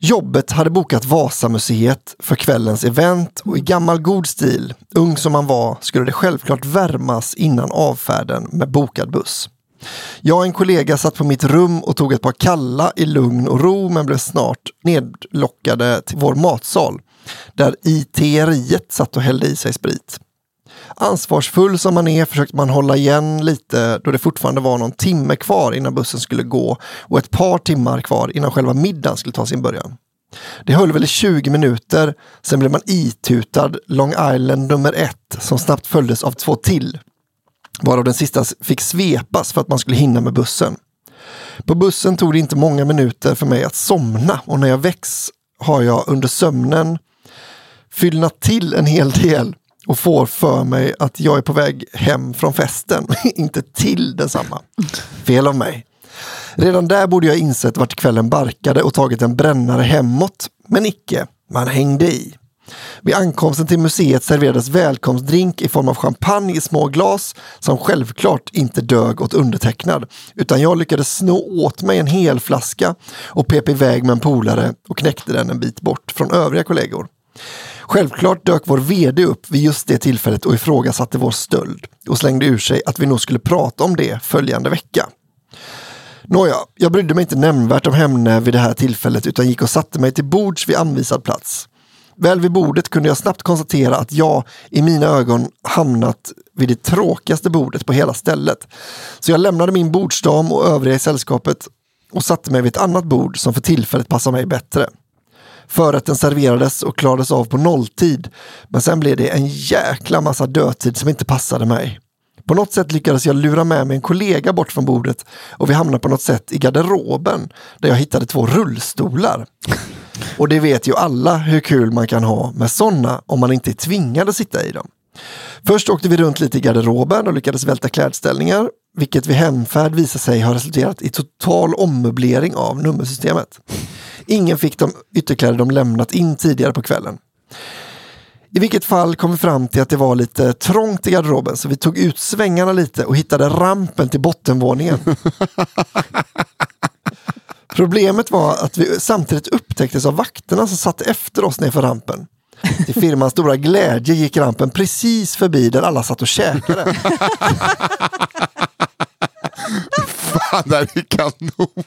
Jobbet hade bokat Vasamuseet för kvällens event och i gammal god stil, ung som man var, skulle det självklart värmas innan avfärden med bokad buss. Jag och en kollega satt på mitt rum och tog ett par kalla i lugn och ro men blev snart nedlockade till vår matsal där ITeriet satt och hällde i sig sprit. Ansvarsfull som man är försökte man hålla igen lite då det fortfarande var någon timme kvar innan bussen skulle gå och ett par timmar kvar innan själva middagen skulle ta sin början. Det höll väl i 20 minuter, sen blev man itutad Long Island nummer ett som snabbt följdes av två till. Varav den sista fick svepas för att man skulle hinna med bussen. På bussen tog det inte många minuter för mig att somna och när jag väcks har jag under sömnen fyllnat till en hel del och får för mig att jag är på väg hem från festen, [LAUGHS] inte till densamma. Fel av mig. Redan där borde jag insett vart kvällen barkade och tagit en brännare hemåt, men icke. Man hängde i. Vid ankomsten till museet serverades välkomstdrink i form av champagne i små glas som självklart inte dög åt undertecknad. Utan jag lyckades sno åt mig en hel flaska och pep iväg med en polare och knäckte den en bit bort från övriga kollegor. Självklart dök vår VD upp vid just det tillfället och ifrågasatte vår stöld och slängde ur sig att vi nog skulle prata om det följande vecka. Nåja, jag brydde mig inte nämnvärt om Hemne vid det här tillfället utan gick och satte mig till bords vid anvisad plats. Väl vid bordet kunde jag snabbt konstatera att jag i mina ögon hamnat vid det tråkigaste bordet på hela stället. Så jag lämnade min bordsdam och övriga i sällskapet och satte mig vid ett annat bord som för tillfället passade mig bättre. Förrätten serverades och klarades av på nolltid, men sen blev det en jäkla massa dödtid som inte passade mig. På något sätt lyckades jag lura med mig en kollega bort från bordet och vi hamnade på något sätt i garderoben där jag hittade två rullstolar. Och det vet ju alla hur kul man kan ha med sådana om man inte är tvingad att sitta i dem. Först åkte vi runt lite i garderoben och lyckades välta klädställningar, vilket vid hemfärd visade sig ha resulterat i total ommöblering av nummersystemet. Ingen fick de ytterkläder de lämnat in tidigare på kvällen. I vilket fall kom vi fram till att det var lite trångt i garderoben så vi tog ut svängarna lite och hittade rampen till bottenvåningen. [LAUGHS] Problemet var att vi samtidigt upptäcktes av vakterna som satt efter oss nerför rampen. Till firmans stora glädje gick rampen precis förbi där alla satt och käkade. Fan, det här är kanon.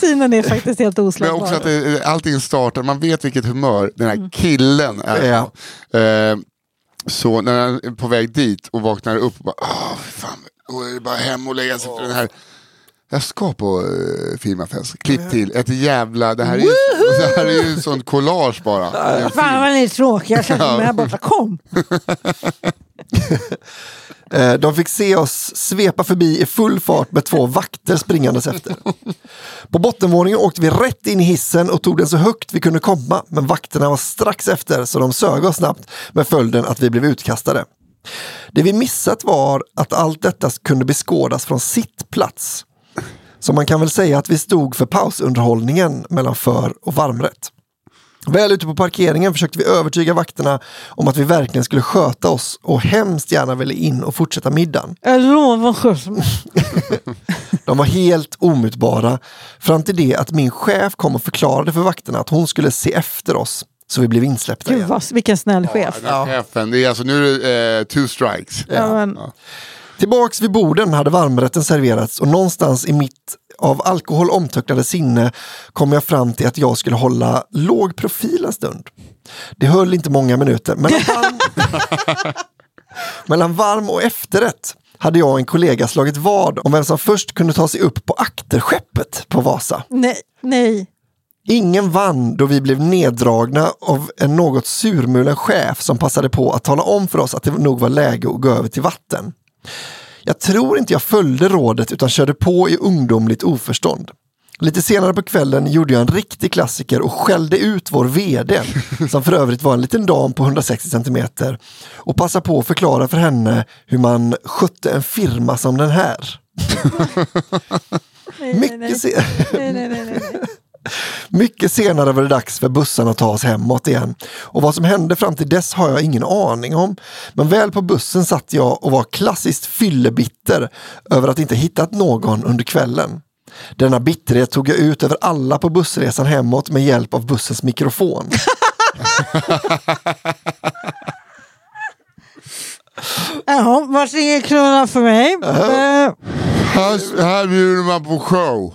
Synen är faktiskt helt Men oslagbart. också att det, allting startar, man vet vilket humör den här killen är Ja. Eh, så när han är på väg dit och vaknar upp och bara, åh fan, då är det bara hem och lägga sig för den här jag ska på uh, firmafest, klipp till, ett jävla, det här är ju, [LAUGHS] det här är ju en sån collage bara. Fan vad ni är tråkiga, jag känner mig här borta. Kom! [LAUGHS] Eh, De fick se oss svepa förbi i full fart med två vakter springandes efter. På bottenvåningen åkte vi rätt in i hissen och tog den så högt vi kunde komma, men vakterna var strax efter så de sög oss snabbt med följden att vi blev utkastade. Det vi missat var att allt detta kunde beskådas från sitt plats. Så man kan väl säga att vi stod för pausunderhållningen mellan för och varmrätt. Väl ute på parkeringen försökte vi övertyga vakterna om att vi verkligen skulle sköta oss och hemskt gärna ville in och fortsätta middagen. Jag lovar sköt mig. [LAUGHS] De var helt omutbara fram till det att min chef kom och förklarade för vakterna att hon skulle se efter oss så vi blev insläppta Gud igen. vad, vilken snäll chef. Den här chefen, det är alltså nu är det eh, two strikes. Ja, men, Tillbaks vid borden hade varmrätten serverats och någonstans i mitt av alkohol omtöcknade sinne kom jag fram till att jag skulle hålla låg profil en stund. Det höll inte många minuter. Mellan varm, [LAUGHS] mellan varm och efterrätt hade jag och en kollega slagit vad om vem som först kunde ta sig upp på akterskeppet på Vasa. nej, nej. Ingen vann då vi blev neddragna av en något surmulen chef som passade på att tala om för oss att det nog var läge att gå över till vatten. Jag tror inte jag följde rådet utan körde på i ungdomligt oförstånd. Lite senare på kvällen gjorde jag en riktig klassiker och skällde ut vår VD, [LAUGHS] som för övrigt var en liten dam på 160 centimeter, och passade på att förklara för henne hur man skötte en firma som den här. [LAUGHS] nej, nej, nej. Mycket, se- nej, nej, nej, nej. Mycket senare var det dags för bussen att ta oss hemåt igen. Och vad som hände fram till dess har jag ingen aning om. Men väl på bussen satt jag och var klassiskt fyllebitter över att inte hittat någon under kvällen. Denna bitterhet tog jag ut över alla på bussresan hemåt med hjälp av bussens mikrofon. [LAUGHS] Jaha, vart är kronan för mig? Eh, Här, här bjuder man på show.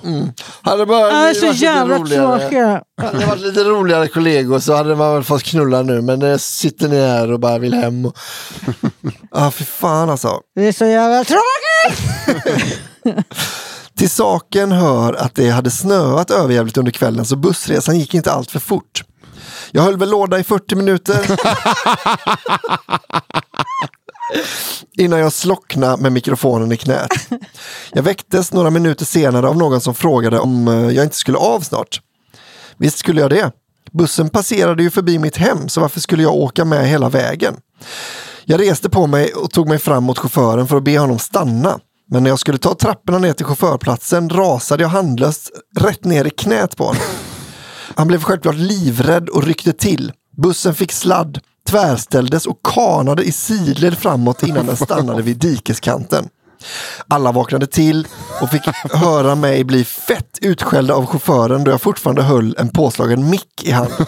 Hade bara är vi så jävla roligare- tråkig. Hade det varit lite roligare kollegor så hade man väl fått knulla nu. Men det sitter ni här och bara vill hem. Och... [LAUGHS] ah, fy fan alltså. Det är så jävla tråkigt! [LAUGHS] Till saken hör att det hade snöat överjävligt under kvällen så bussresan gick inte allt för fort. Jag höll väl låda i 40 minuter. [LAUGHS] Innan jag slocknade med mikrofonen i knät. Jag väcktes några minuter senare av någon som frågade om eh, jag inte skulle av snart. Visst skulle jag det. Bussen passerade ju förbi mitt hem så varför skulle jag åka med hela vägen? Jag reste på mig och tog mig fram mot chauffören för att be honom stanna. Men när jag skulle ta trapporna ner till chaufförplatsen rasade jag handlöst rätt ner i knät på honom. Han blev självklart livrädd och ryckte till. Bussen fick sladd, tvärställdes och kanade i sidled framåt innan den stannade vid dikeskanten. Alla vaknade till och fick höra mig bli fett utskällda av chauffören då jag fortfarande höll en påslagen mick i handen.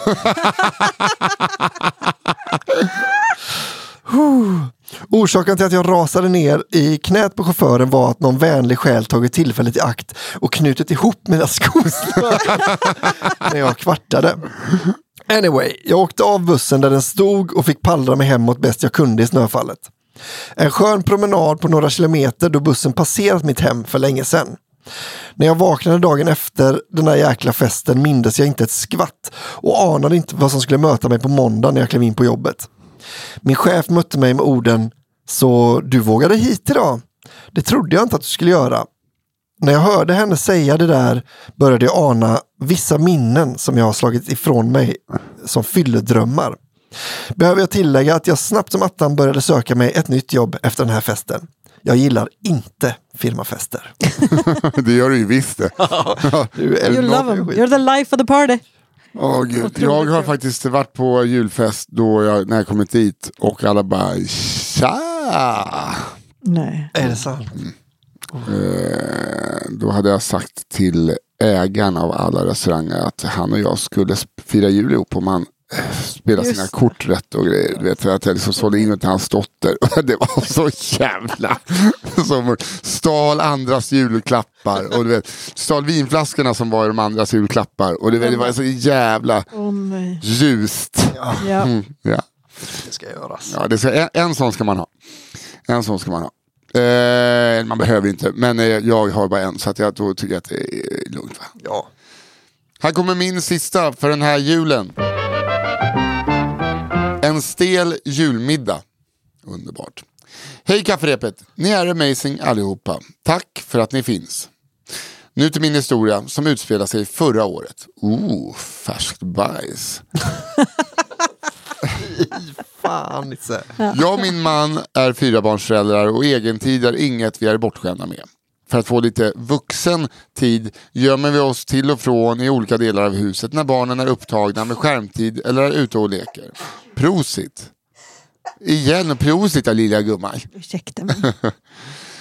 Orsaken till att jag rasade ner i knät på chauffören var att någon vänlig själ tagit tillfället i akt och knutit ihop mina [LAUGHS] skosnören när jag kvartade. Anyway, jag åkte av bussen där den stod och fick pallra mig hemåt bäst jag kunde i snöfallet. En skön promenad på några kilometer då bussen passerat mitt hem för länge sedan. När jag vaknade dagen efter den där jäkla festen mindes jag inte ett skvatt och anade inte vad som skulle möta mig på måndag när jag klev in på jobbet. Min chef mötte mig med orden Så du vågade hit idag? Det trodde jag inte att du skulle göra. När jag hörde henne säga det där började jag ana vissa minnen som jag har slagit ifrån mig som fylledrömmar. Behöver jag tillägga att jag snabbt som attan började söka mig ett nytt jobb efter den här festen. Jag gillar inte firmafester. [LAUGHS] det gör du ju visst det. Du [LAUGHS] You love them. You're the life of the party. Åh, gud. Jag har faktiskt varit på julfest då jag, när jag kommit dit och alla bara tja. Nej. Är det sant? Eh, då hade jag sagt till ägaren av alla restauranger att han och jag skulle fira jul ihop om han eh, spela Just sina det. kort rätt och grejer. Du vet, att jag liksom sålde in till hans dotter. [LAUGHS] Det var så jävla... Som stal andras julklappar. Och du vet, stal vinflaskorna som var i de andras julklappar. Och det, det var så jävla ljust. Ja. Mm, ja. Det ska göras. Ja, det ska, en, en sån ska man ha. En sån ska man ha. Eh, man behöver inte, men eh, jag har bara en så att jag då tycker att det är lugnt. Va? Ja. Här kommer min sista för den här julen. En stel julmiddag. Underbart. Hej kafferepet! Ni är amazing allihopa. Tack för att ni finns. Nu till min historia som utspelar sig förra året. Oh, färskt bajs. [LAUGHS] Fan Nisse. Jag och min man är fyrabarnsföräldrar och egentid är inget vi är bortskämda med. För att få lite vuxen tid gömmer vi oss till och från i olika delar av huset när barnen är upptagna med skärmtid eller är ute och leker. Prosit! Igen, prosit lilla gumman. Ursäkta mig. [LAUGHS]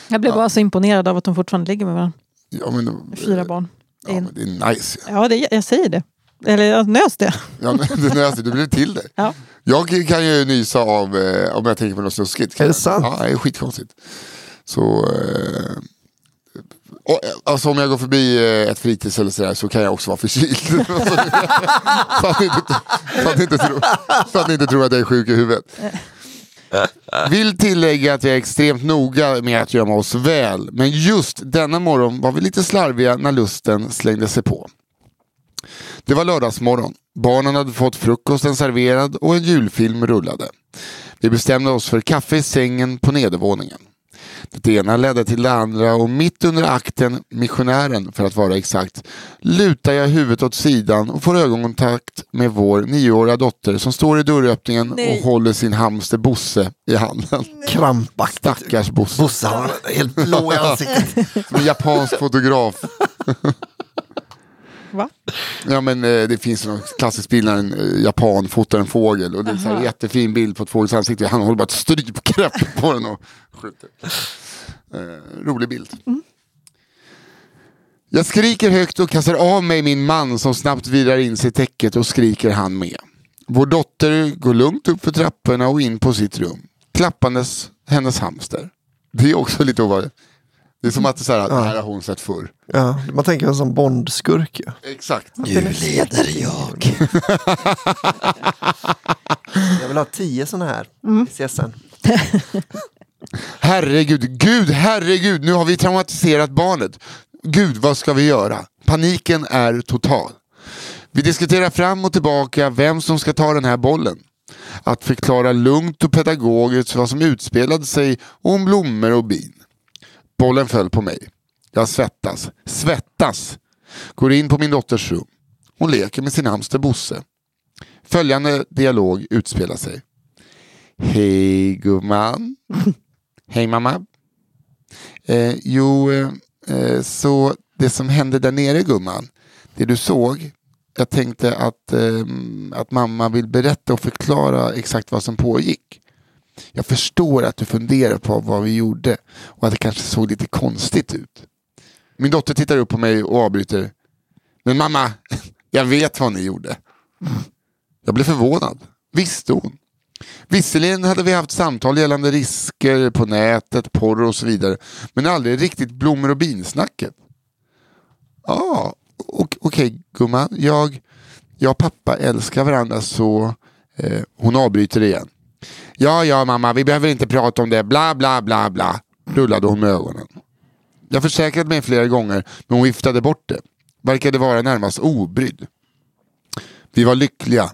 Jag blev bara så imponerad av att de fortfarande ligger med varandra. Ja, men, Fyra barn. Ja, men det är nice. Ja, det, jag säger det. Eller jag nös det. Ja, det nös, du blev till det. Ja. Jag kan ju nysa av eh, om jag tänker på något snuskigt. Är det sant? Ja, det är skitkonstigt. Så, eh, och, eh, alltså om jag går förbi ett fritids eller sådär så kan jag också vara förkyld. [LAUGHS] så, att ni inte, så, att ni inte tror, så att ni inte tror att jag är sjuk i huvudet. Vill tillägga att jag är extremt noga med att gömma oss väl. Men just denna morgon var vi lite slarviga när lusten slängde sig på. Det var lördagsmorgon. Barnen hade fått frukosten serverad och en julfilm rullade. Vi bestämde oss för kaffe i sängen på nedervåningen. Det ena ledde till det andra och mitt under akten Missionären för att vara exakt lutar jag huvudet åt sidan och får ögonkontakt med vår nioåriga dotter som står i dörröppningen Nej. och håller sin hamster Bosse i handen. Krampaktigt. Stackars Bosse. Bosse, han är helt blå i ansiktet. [LAUGHS] Som en japansk fotograf. [LAUGHS] Va? Ja men eh, det finns en klassisk bild när en eh, japan fotar en fågel och det är en här jättefin bild på ett fågels ansikte. Han håller bara ett strypgrepp på den och skjuter. Eh, rolig bild. Jag skriker högt och kastar av mig min man som snabbt virar in sig i täcket och skriker han med. Vår dotter går lugnt upp för trapporna och in på sitt rum. Klappandes hennes hamster. Det är också lite ovanligt. Det är som att det, är så här, det här har hon sett förr. Ja, man tänker som Bondskurk. Ja. Exakt. Nu leder jag. [LAUGHS] jag vill ha tio sådana här i CSN. [LAUGHS] Herregud, gud, herregud, nu har vi traumatiserat barnet. Gud, vad ska vi göra? Paniken är total. Vi diskuterar fram och tillbaka vem som ska ta den här bollen. Att förklara lugnt och pedagogiskt vad som utspelade sig om blommor och bin. Bollen föll på mig. Jag svettas, svettas. Går in på min dotters rum. Hon leker med sin hamster Bosse. Följande dialog utspelar sig. Hej gumman. [LAUGHS] Hej mamma. Eh, jo, eh, eh, så det som hände där nere gumman, det du såg, jag tänkte att, eh, att mamma vill berätta och förklara exakt vad som pågick. Jag förstår att du funderar på vad vi gjorde och att det kanske såg lite konstigt ut. Min dotter tittar upp på mig och avbryter. Men mamma, [LAUGHS] jag vet vad ni gjorde. Jag blev förvånad. Visste hon? Visserligen hade vi haft samtal gällande risker på nätet, porr och så vidare. Men aldrig riktigt blommor och binsnacket. Ja, ah, okej okay, gumman. Jag, jag och pappa älskar varandra så eh, hon avbryter igen. Ja, ja mamma, vi behöver inte prata om det. Bla, bla, bla, bla. Rullade hon med ögonen. Jag försäkrade mig flera gånger, men hon viftade bort det. Verkade vara närmast obrydd. Vi var lyckliga.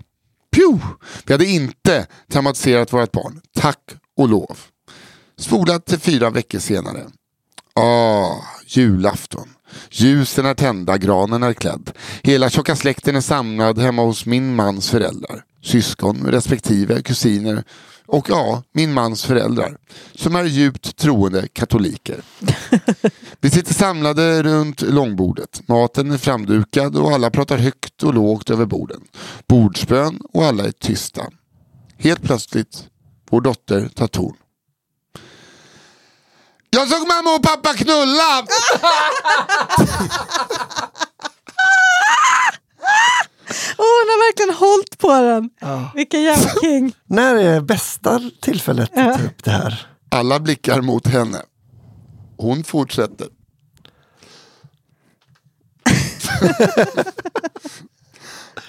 Pju! Vi hade inte traumatiserat vårt barn. Tack och lov. Spolat till fyra veckor senare. Ah, julafton. Ljusen är tända, granen är klädd. Hela tjocka släkten är samlad hemma hos min mans föräldrar. Syskon, respektive kusiner och ja, min mans föräldrar. Som är djupt troende katoliker. [LAUGHS] Vi sitter samlade runt långbordet. Maten är framdukad och alla pratar högt och lågt över borden. Bordsbön och alla är tysta. Helt plötsligt, vår dotter tar ton. Jag såg mamma och pappa knulla! [LAUGHS] [LAUGHS] Åh, hon har verkligen hållit på den. Vilken jävla king. När är bästa tillfället att ta upp det här? Alla blickar mot henne. Hon fortsätter. [LAUGHS]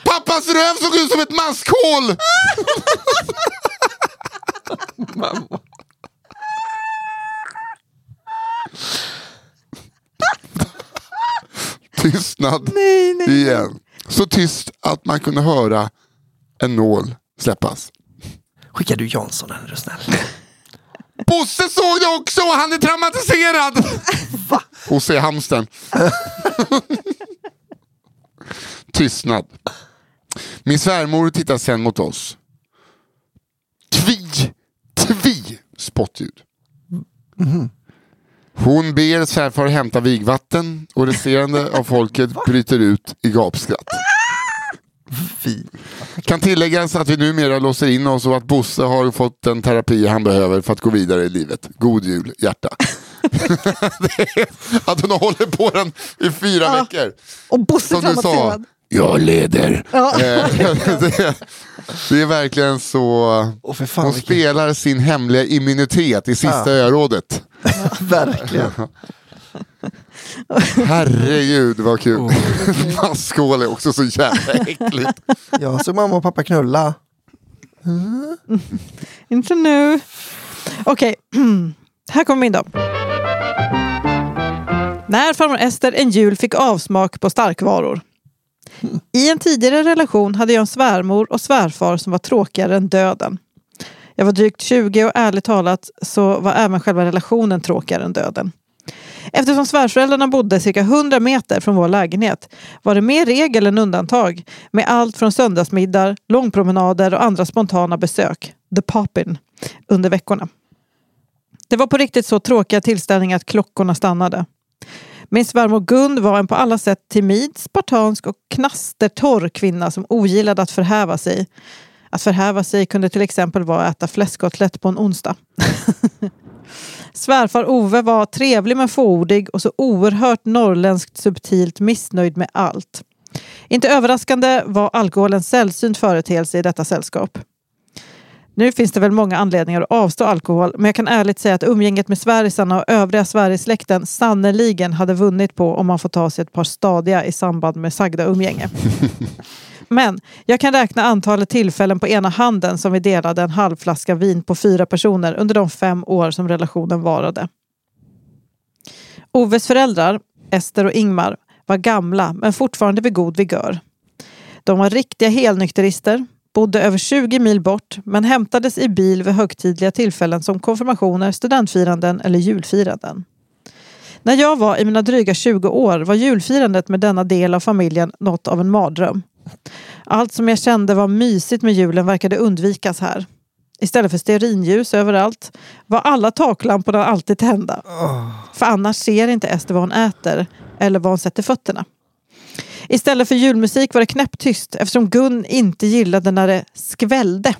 Pappas röv såg ut som ett maskhål! Mamma. Tystnad Nej, nej. igen. Så tyst att man kunde höra en nål släppas. Skickar du Jansson är du snäll? [LAUGHS] Bosse såg det också och han är traumatiserad! [LAUGHS] Va? Hos är hamsten. [LAUGHS] Tystnad. Min svärmor tittar sen mot oss. Tvi, tvi spottljud. Hon ber svärfar hämta vigvatten och resterande av folket bryter ut i gapskratt. Kan tilläggas att vi numera låser in oss och att Bosse har fått den terapi han behöver för att gå vidare i livet. God jul, hjärta. [LAUGHS] [LAUGHS] Att hon hållit på den i fyra Ja. veckor. Och Bosse Som du sa, traumatiserad. Jag leder. Ja. Eh, det, [LAUGHS] det är verkligen så. Och för fan Hon vilken- spelar sin hemliga immunitet i sista Ja. örådet. [LAUGHS] Verkligen. [LAUGHS] Herregud vad kul. Oh. Maskhål är också så jävla äckligt. Jag såg mamma och pappa knulla. Inte nu. Okej, [CLEARS THROAT] här kommer min då. När farmor Ester en jul fick avsmak på starkvaror. I en tidigare relation hade jag en svärmor och svärfar som var tråkigare än döden. Jag var drygt 20 och ärligt talat så var även själva relationen tråkigare än döden. Eftersom svärföräldrarna bodde cirka 100 meter från vår lägenhet var det mer regel än undantag med allt från söndagsmiddag, långpromenader och andra spontana besök, the poppin, under veckorna. Det var på riktigt så tråkiga tillställningar att klockorna stannade. Min svärmor Gun var en på alla sätt timid, spartansk och knastertorr kvinna som ogillade att förhäva sig. Att förhäva sig kunde till exempel vara att äta fläskkotlett på en onsdag. [LAUGHS] Svärfar Ove var trevlig men fåordig och så oerhört norrländskt subtilt missnöjd med allt. Inte överraskande var alkohol en sällsynt företeelse i detta sällskap. Nu finns det väl många anledningar att avstå alkohol, men jag kan ärligt säga att umgänget med Sverigesarna och övriga Sverigesläkten sannerligen hade vunnit på om man får ta sig ett par stadiga i samband med sagda umgänge. [LAUGHS] Men jag kan räkna antalet tillfällen på ena handen som vi delade en halv flaska vin på fyra personer under de fem år som relationen varade. Oves föräldrar, Ester och Ingmar, var gamla men fortfarande vid god vigör. De var riktiga helnykterister, bodde över 20 mil bort men hämtades i bil vid högtidliga tillfällen som konfirmationer, studentfiranden eller julfiranden. När jag var i mina dryga 20 år var julfirandet med denna del av familjen något av en mardröm. Allt som jag kände var mysigt med julen verkade undvikas här. Istället för stearinljus överallt var alla taklamporna alltid tända. För annars ser inte Ester vad hon äter eller var hon sätter fötterna. Istället för julmusik var det knäpptyst eftersom Gun inte gillade när det skvällde.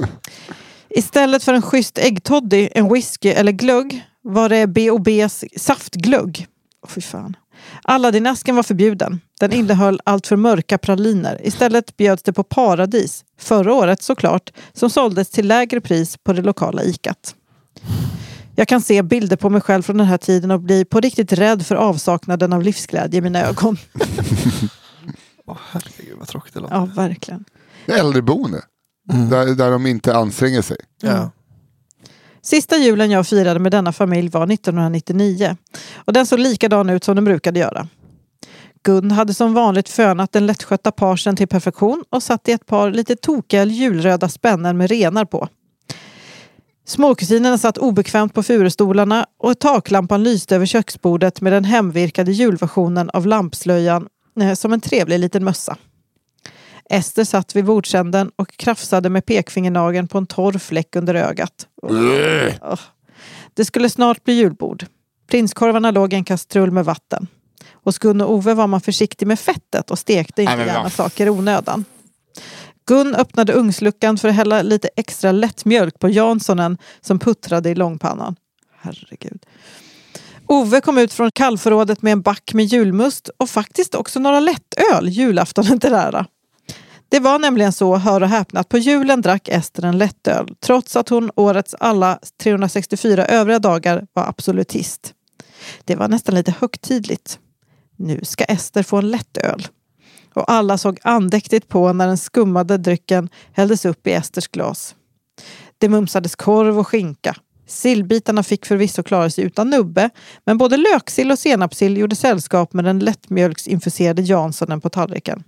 [LAUGHS] Istället för en schysst äggtoddy, en whisky eller glögg var det B&B's saftglögg. Oh, fy fan. Aladdin-asken var förbjuden. Den innehöll allt för mörka praliner. Istället bjöds det på paradis, förra året såklart, som såldes till lägre pris på det lokala ikat. Jag kan se bilder på mig själv från den här tiden och bli på riktigt rädd för avsaknaden av livsglädje i mina ögon. [LAUGHS] Åh herregud vad tråkigt det låter. Ja, verkligen. Äldreboende. Där, där de inte anstränger sig. Ja. Sista julen jag firade med denna familj var 1999 och den såg likadan ut som den brukade göra. Gun hade som vanligt fönat den lättskötta parsen till perfektion och satt i ett par lite tokiga julröda spännen med renar på. Småkusinerna satt obekvämt på furustolarna och taklampan lyste över köksbordet med den hemvirkade julversionen av lampslöjan eh, som en trevlig liten mössa. Ester satt vid bordsänden och krafsade med pekfingernageln på en torr fläck under ögat. Åh. Det skulle snart bli julbord. Prinskorvarna låg i en kastrull med vatten. Hos Gun och Ove var man försiktig med fettet och stekte inte Nej, gärna saker i onödan. Gun öppnade ugnsluckan för att hälla lite extra lättmjölk på Janssonen som puttrade i långpannan. Herregud. Ove kom ut från kallförrådet med en back med julmust och faktiskt också några lättöl julaftonen [LAUGHS] till ära. Det var nämligen så, hör och häpna, att på julen drack Ester en lättöl trots att hon årets alla 364 övriga dagar var absolutist. Det var nästan lite högtidligt. Nu ska Ester få en lättöl. Och alla såg andäktigt på när den skummade drycken hälldes upp i Esters glas. Det mumsades korv och skinka. Sillbitarna fick förvisso klara sig utan nubbe, men både löksill och senapssill gjorde sällskap med den lättmjölksinfuserade Janssonen på tallriken.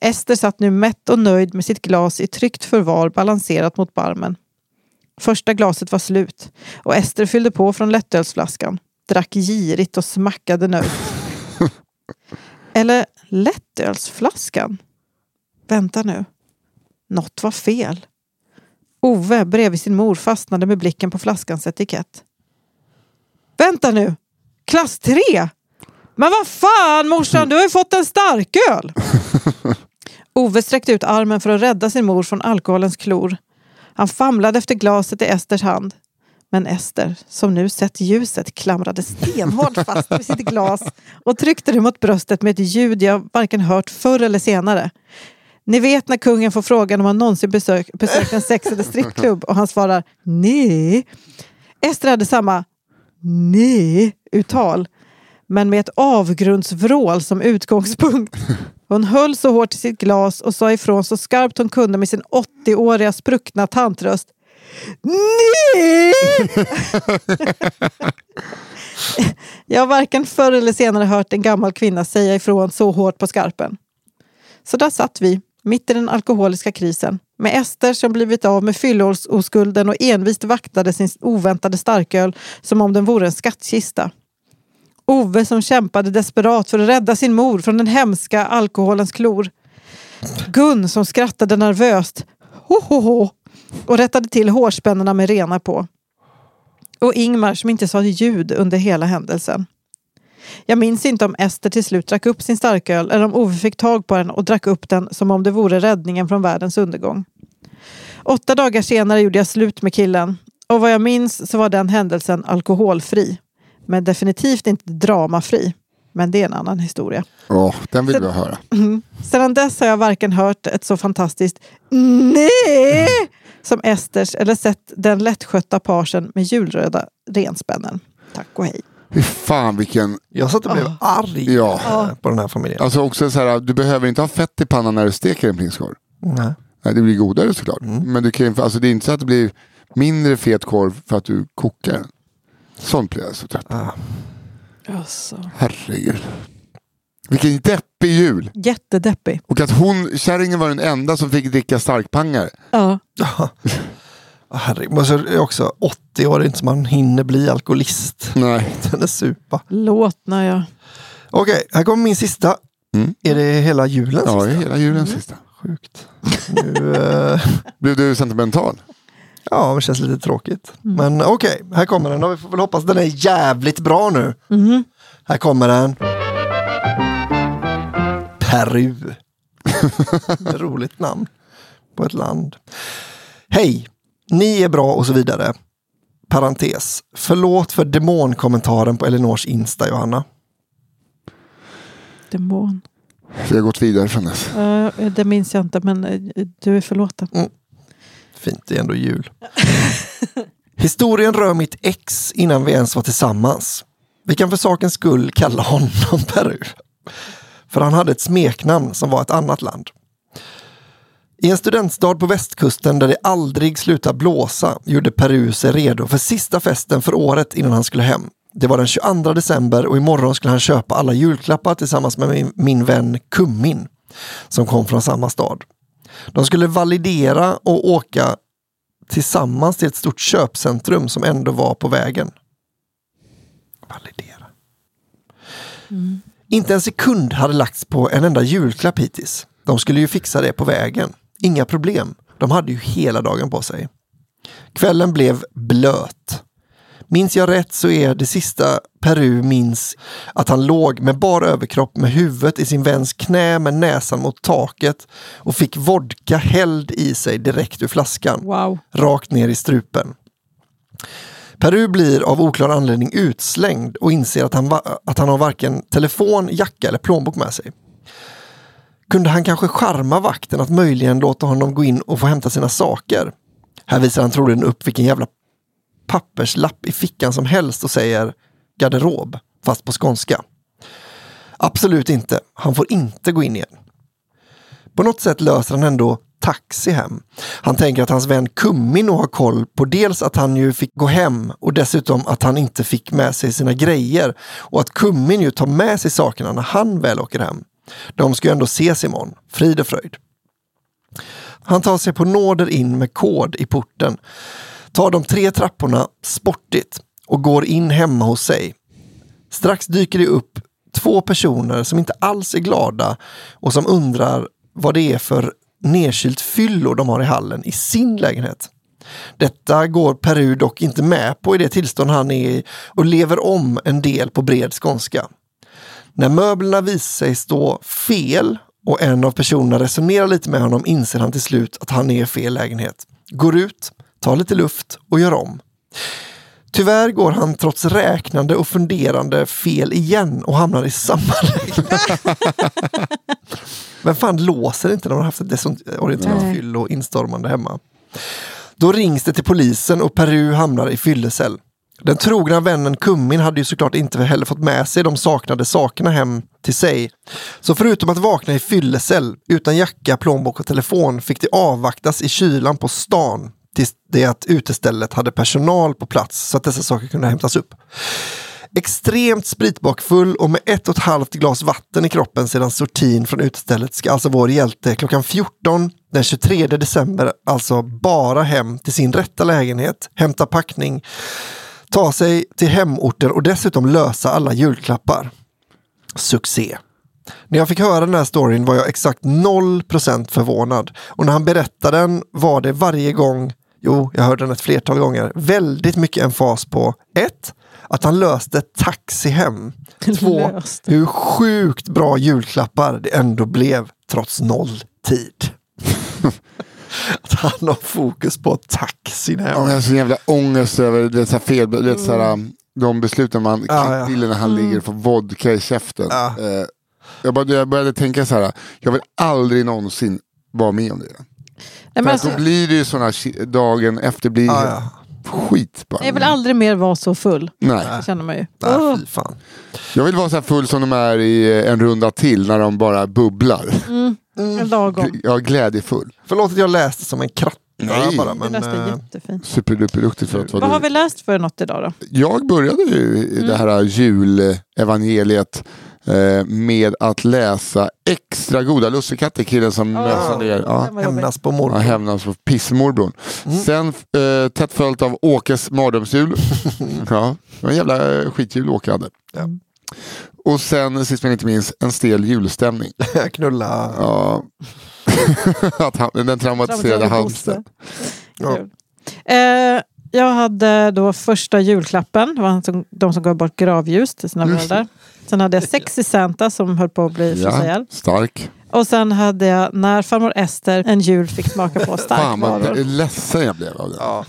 Ester satt nu mätt och nöjd med sitt glas i tryggt förvar balanserat mot barmen. Första glaset var slut och Ester fyllde på från lättölsflaskan, drack girigt och smackade nöjt. [LAUGHS] Eller lättölsflaskan? Vänta nu. Något var fel. Ove bredvid sin mor fastnade med blicken på flaskans etikett. Vänta nu! Klass 3! Men vad fan morsan, du har ju fått en starköl! [LAUGHS] Ove sträckte ut armen för att rädda sin mor från alkoholens klor. Han famlade efter glaset i Esters hand. Men Ester, som nu sett ljuset, klamrade stenhårt fast vid sitt glas och tryckte det mot bröstet med ett ljud jag varken hört förr eller senare. Ni vet när kungen får frågan om han någonsin besök, besökt en sex eller strippklubb och han svarar nej. Ester hade samma nej-uttal men med ett avgrundsvrål som utgångspunkt. Hon höll så hårt i sitt glas och sa ifrån så skarpt hon kunde med sin 80-åriga spruckna tantröst. Nej! [LAUGHS] Jag har varken förr eller senare hört en gammal kvinna säga ifrån så hårt på skarpen. Så där satt vi, mitt i den alkoholiska krisen, med Ester som blivit av med fylloskulden och envist vaktade sin oväntade starköl som om den vore en skattkista. Ove som kämpade desperat för att rädda sin mor från den hemska alkoholens klor. Gun som skrattade nervöst ho, ho, ho, och rättade till hårspännorna med renar på. Och Ingmar som inte sa ljud under hela händelsen. Jag minns inte om Ester till slut drack upp sin starköl eller om Ove fick tag på den och drack upp den som om det vore räddningen från världens undergång. Åtta dagar senare gjorde jag slut med killen och vad jag minns så var den händelsen alkoholfri. Men definitivt inte dramafri. Men det är en annan historia. Åh, den vill Sen- vi höra. Sedan dess har jag varken hört ett så fantastiskt nej som Esters eller sett den lättskötta parsen med julröda renspännen. Tack och hej. Fy fan vilken... Jag satt och blev Ah. arg Ja. eh, på den här familjen. Alltså också så här, du behöver inte ha fett i pannan när du steker en prinskorv. Nej. Nej, det blir godare såklart. Men du kan, ju- alltså, det är inte så att det blir mindre fet korv för att du kokar den. Sånt blir jag så trött på. Alltså. Herregud. Vilken deppig jul. Jättedeppig. Och att hon, kärringen var den enda som fick dricka starkpangare. Ja. [LAUGHS] Ja, Herregud. Men så är det också 80 år, det är inte som man hinner bli alkoholist. Nej. [LAUGHS] Den är supa. Låt när jag... Okej, här kommer min sista. Mm. Är det hela julen Ja, det är sista? hela julen sista. Sjukt. Nu, eh, [LAUGHS] Blev du sentimental? ja, det känns lite tråkigt. Men okej, här kommer den. Och vi får väl hoppas den är jävligt bra nu. Här kommer den. Peru. Roligt namn på ett land. Hej, ni är bra och så vidare. Parentes. Förlåt för demonkommentaren på Elinors Insta, Johanna. Demon. Vi har gått vidare från dess. Eh, det minns jag inte, men eh, du är förlåten. Fint, det är ändå jul. [LAUGHS] Historien rör mitt ex innan vi ens var tillsammans. Vi kan för sakens skull kalla honom Peru. För han hade ett smeknamn som var ett annat land. I en studentstad på västkusten där det aldrig slutar blåsa gjorde Peru sig redo för sista festen för året innan han skulle hem. Det var den 22 december och imorgon skulle han köpa alla julklappar tillsammans med min, min vän Kummin som kom från samma stad. De skulle validera och åka tillsammans till ett stort köpcentrum som ändå var på vägen. Validera. Mm. Inte en sekund hade lagts på en enda julklapp hittills. De skulle ju fixa det på vägen. Inga problem. De hade ju hela dagen på sig. Kvällen blev blöt. Minns jag rätt så är det sista Peru minns att han låg med bara överkropp med huvudet i sin väns knä med näsan mot taket och fick vodka hälld i sig direkt ur flaskan. Wow. Rakt ner i strupen. Peru blir av oklar anledning utslängd och inser att han, att han har varken telefon, jacka eller plånbok med sig. Kunde han kanske charma vakten att möjligen låta honom gå in och få hämta sina saker? Här visar han troligen upp vilken jävla papperslapp i fickan som helst och säger garderob, fast på skånska. Absolut inte. Han får inte gå in igen. På något sätt löser han ändå taxi hem. Han tänker att hans vän Kummin nog har koll på dels att han ju fick gå hem och dessutom att han inte fick med sig sina grejer och att Kummin ju tar med sig sakerna när han väl åker hem. De ska ju ändå ses imorgon. Frid och fröjd. Han tar sig på nåder in med kod i porten, tar de tre trapporna sportigt och går in hemma hos sig. Strax dyker det upp två personer som inte alls är glada och som undrar vad det är för nedkylt fyllo de har i hallen i sin lägenhet. Detta går Peru dock inte med på i det tillstånd han är i och lever om en del på bred skånska. När möblerna visar sig stå fel och en av personerna resonerar lite med honom inser han till slut att han är i fel lägenhet. Går ut, tar lite luft och gör om. Tyvärr går han trots räknande och funderande fel igen och hamnar i samma [LAUGHS] lägenhet. Men fan låser inte när man har haft ett desorienterat fyllo instormande hemma. Då rings det till polisen och Peru hamnar i fyllecell. Den trogna vännen Kummin hade ju såklart inte heller fått med sig de saknade sakerna hem till sig. Så förutom att vakna i fyllecell utan jacka, plånbok och telefon fick det avvaktas i kylan på stan tills det att utestället hade personal på plats så att dessa saker kunde hämtas upp. Extremt spritbakfull och med ett och ett halvt glas vatten i kroppen sedan sortin från utestället ska alltså vår hjälte klockan 14 den 23 december alltså bara hem till sin rätta lägenhet, hämta packning, ta sig till hemorten och dessutom lösa alla julklappar. Succé! När jag fick höra den här storyn var jag exakt 0% förvånad. Och när han berättade den var det varje gång, jo, jag hörde den ett flertal gånger, väldigt mycket emfas på 1. Att han löste taxi hem. [LAUGHS] Två, Löst. hur sjukt bra julklappar det ändå blev trots noll tid. [LAUGHS] att han har fokus på taxin hem. Ja, men jag har så jävla ångest över det, så här fel, det, så här, um, de besluten man Ja, ja. till när han ligger och får vodka i käften. Ja. Eh, jag, bara, jag började tänka så här, jag vill aldrig någonsin vara med om det. Nej, men alltså, då blir det ju såna ki- dagen efter blir Ja, ja. Skit bara. jag vill aldrig mer vara så full. Nej. Det känner man ju. Nej, Åh. fy fan. Jag vill vara så här full som de är i eh, en runda till när de bara bubblar. Mm. Lagom. Ja, glädjefull. Förlåt att jag läste som en kratta Nej. bara. Men, eh. Superduperduktigt för att Vad har du. vi läst för något idag då? Jag började ju i det här julevangeliet eh, med att läsa extra goda lussekatter, killen som mössade ner. Ja. Hämnas på Ja, morgon. hämnas på pissmorbrorn. Sen eh, tätt följt av Åkes mardrömsjul. [LAUGHS] ja, det var en jävla eh, skitjul Åke hade. Ja. Och sen sist men inte minst en stel julstämning. [LAUGHS] Knulla. Ja. [LAUGHS] att han, den traumatiserade Halmstad. Ja. Eh, jag hade då första julklappen, det var de som gav bort gravljus till sina föräldrar. Sen hade jag Sexy Santa som höll på att bli Ja, stark. Och sen hade jag När farmor Ester en jul fick smaka på Fan vad starkvaror. ledsen jag blev av det. Ja.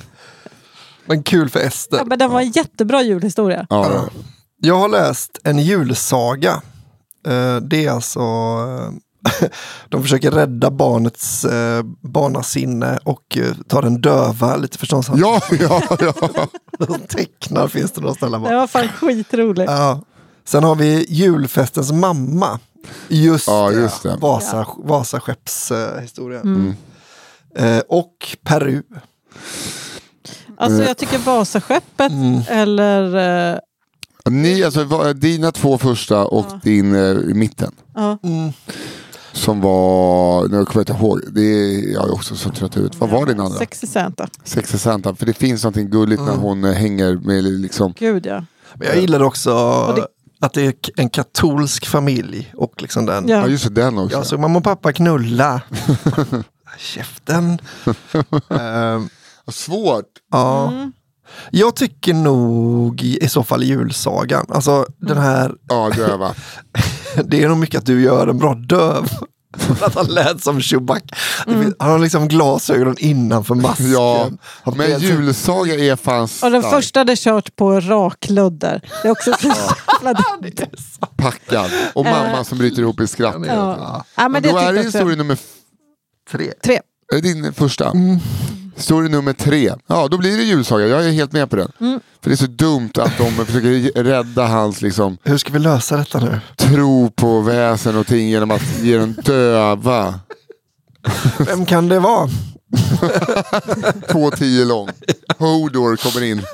Men kul för Ester. Ja, men den var en jättebra julhistoria. Ja. Jag har läst en julsaga. Eh, Det är alltså eh, [LAUGHS] de försöker rädda barnets eh, barnasinne och eh, ta den döva lite förståndshandling. Ja, ja, ja. [LAUGHS] De tecknar finns det några ställen. Den bara. var fan skitrolig. Ja. Sen har vi julfestens mamma. Just, Ja, just det. Vasa, Vasaskeppshistoria. Mm. Eh, och Peru. Alltså jag tycker Vasaskeppet Mm. eller... Eh, Ni, alltså, dina två första och Ja. din eh, i mitten. ja. Mm. Som var, nu kommer jag inte ihåg, det är jag är också så trött ut. Vad var din andra? Sexy Santa. Sexy Santa. För det finns någonting gulligt när hon eh, hänger med liksom. Gud ja. Men jag gillar också det- att det är en katolsk familj. Och liksom den. Ja ja. just det, den också. Jag såg mamma och pappa knulla. [LAUGHS] Käften. Ehm, Svårt. ja. Mm. Jag tycker nog i, i så fall julsagan. Alltså den här, Ja, döva. [LAUGHS] det är nog mycket att du gör en bra döv. Att han lät som Chewbacca. Mm. Han har liksom glasögon innanför masken. Ja, Han men julsaga är fan Och den stark. första hade kört på rakludder. Det är också [LAUGHS] så jävla packad. Och mamma som bryter ihop i skratt. Ja. Ja, men Men det då är det historia nummer Tre. Tre. är det din första. Mm. Historia nummer tre. Ja, då blir det julsaga. Jag är helt med på den. Mm. För det är så dumt att de [LAUGHS] försöker rädda hans liksom, Hur ska vi lösa detta nu? tro på väsen och ting genom att ge den döva. [LAUGHS] Vem kan det vara? Två tio lång. Hodor kommer in. [LAUGHS]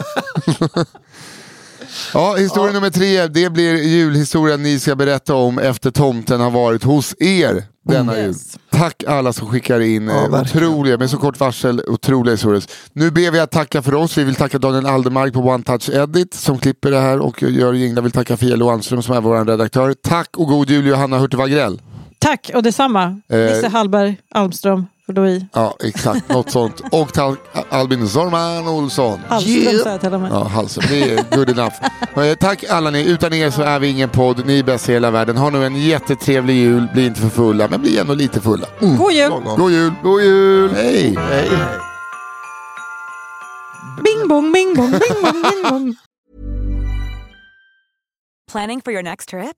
Ja, historia nummer tre, det blir julhistorien ni ska berätta om efter tomten har varit hos er denna jul. Yes. Tack alla som skickar in Ja, eh, otroliga, med så kort varsel, otroliga historier. Nu ber vi att tacka för oss. Vi vill tacka Daniel Aldermark på One Touch Edit som klipper det här och gör jinglar. Vi vill tacka Fia Loanström som är vår redaktör. Tack och god jul Johanna Hurtig Wagrell. Tack och detsamma. Eh. Nisse Hallberg, Almström, Fodoi. Ja, exakt. Något sånt. Och tal- Albin Zorman Olsson. Hallström Yeah. sa jag till och med. Ja, halsen. Det är good enough. [LAUGHS] Eh, Tack alla ni. Utan er så är vi ingen podd. Ni är bäst i hela världen. Ha nu en jättetrevlig jul. Bli inte för fulla, men bli ändå lite fulla. God jul! Lagom. God jul! God jul! Hej! Hej, hej. Bing bong, bing bong, bing bong, bing bong. Planning for your next trip?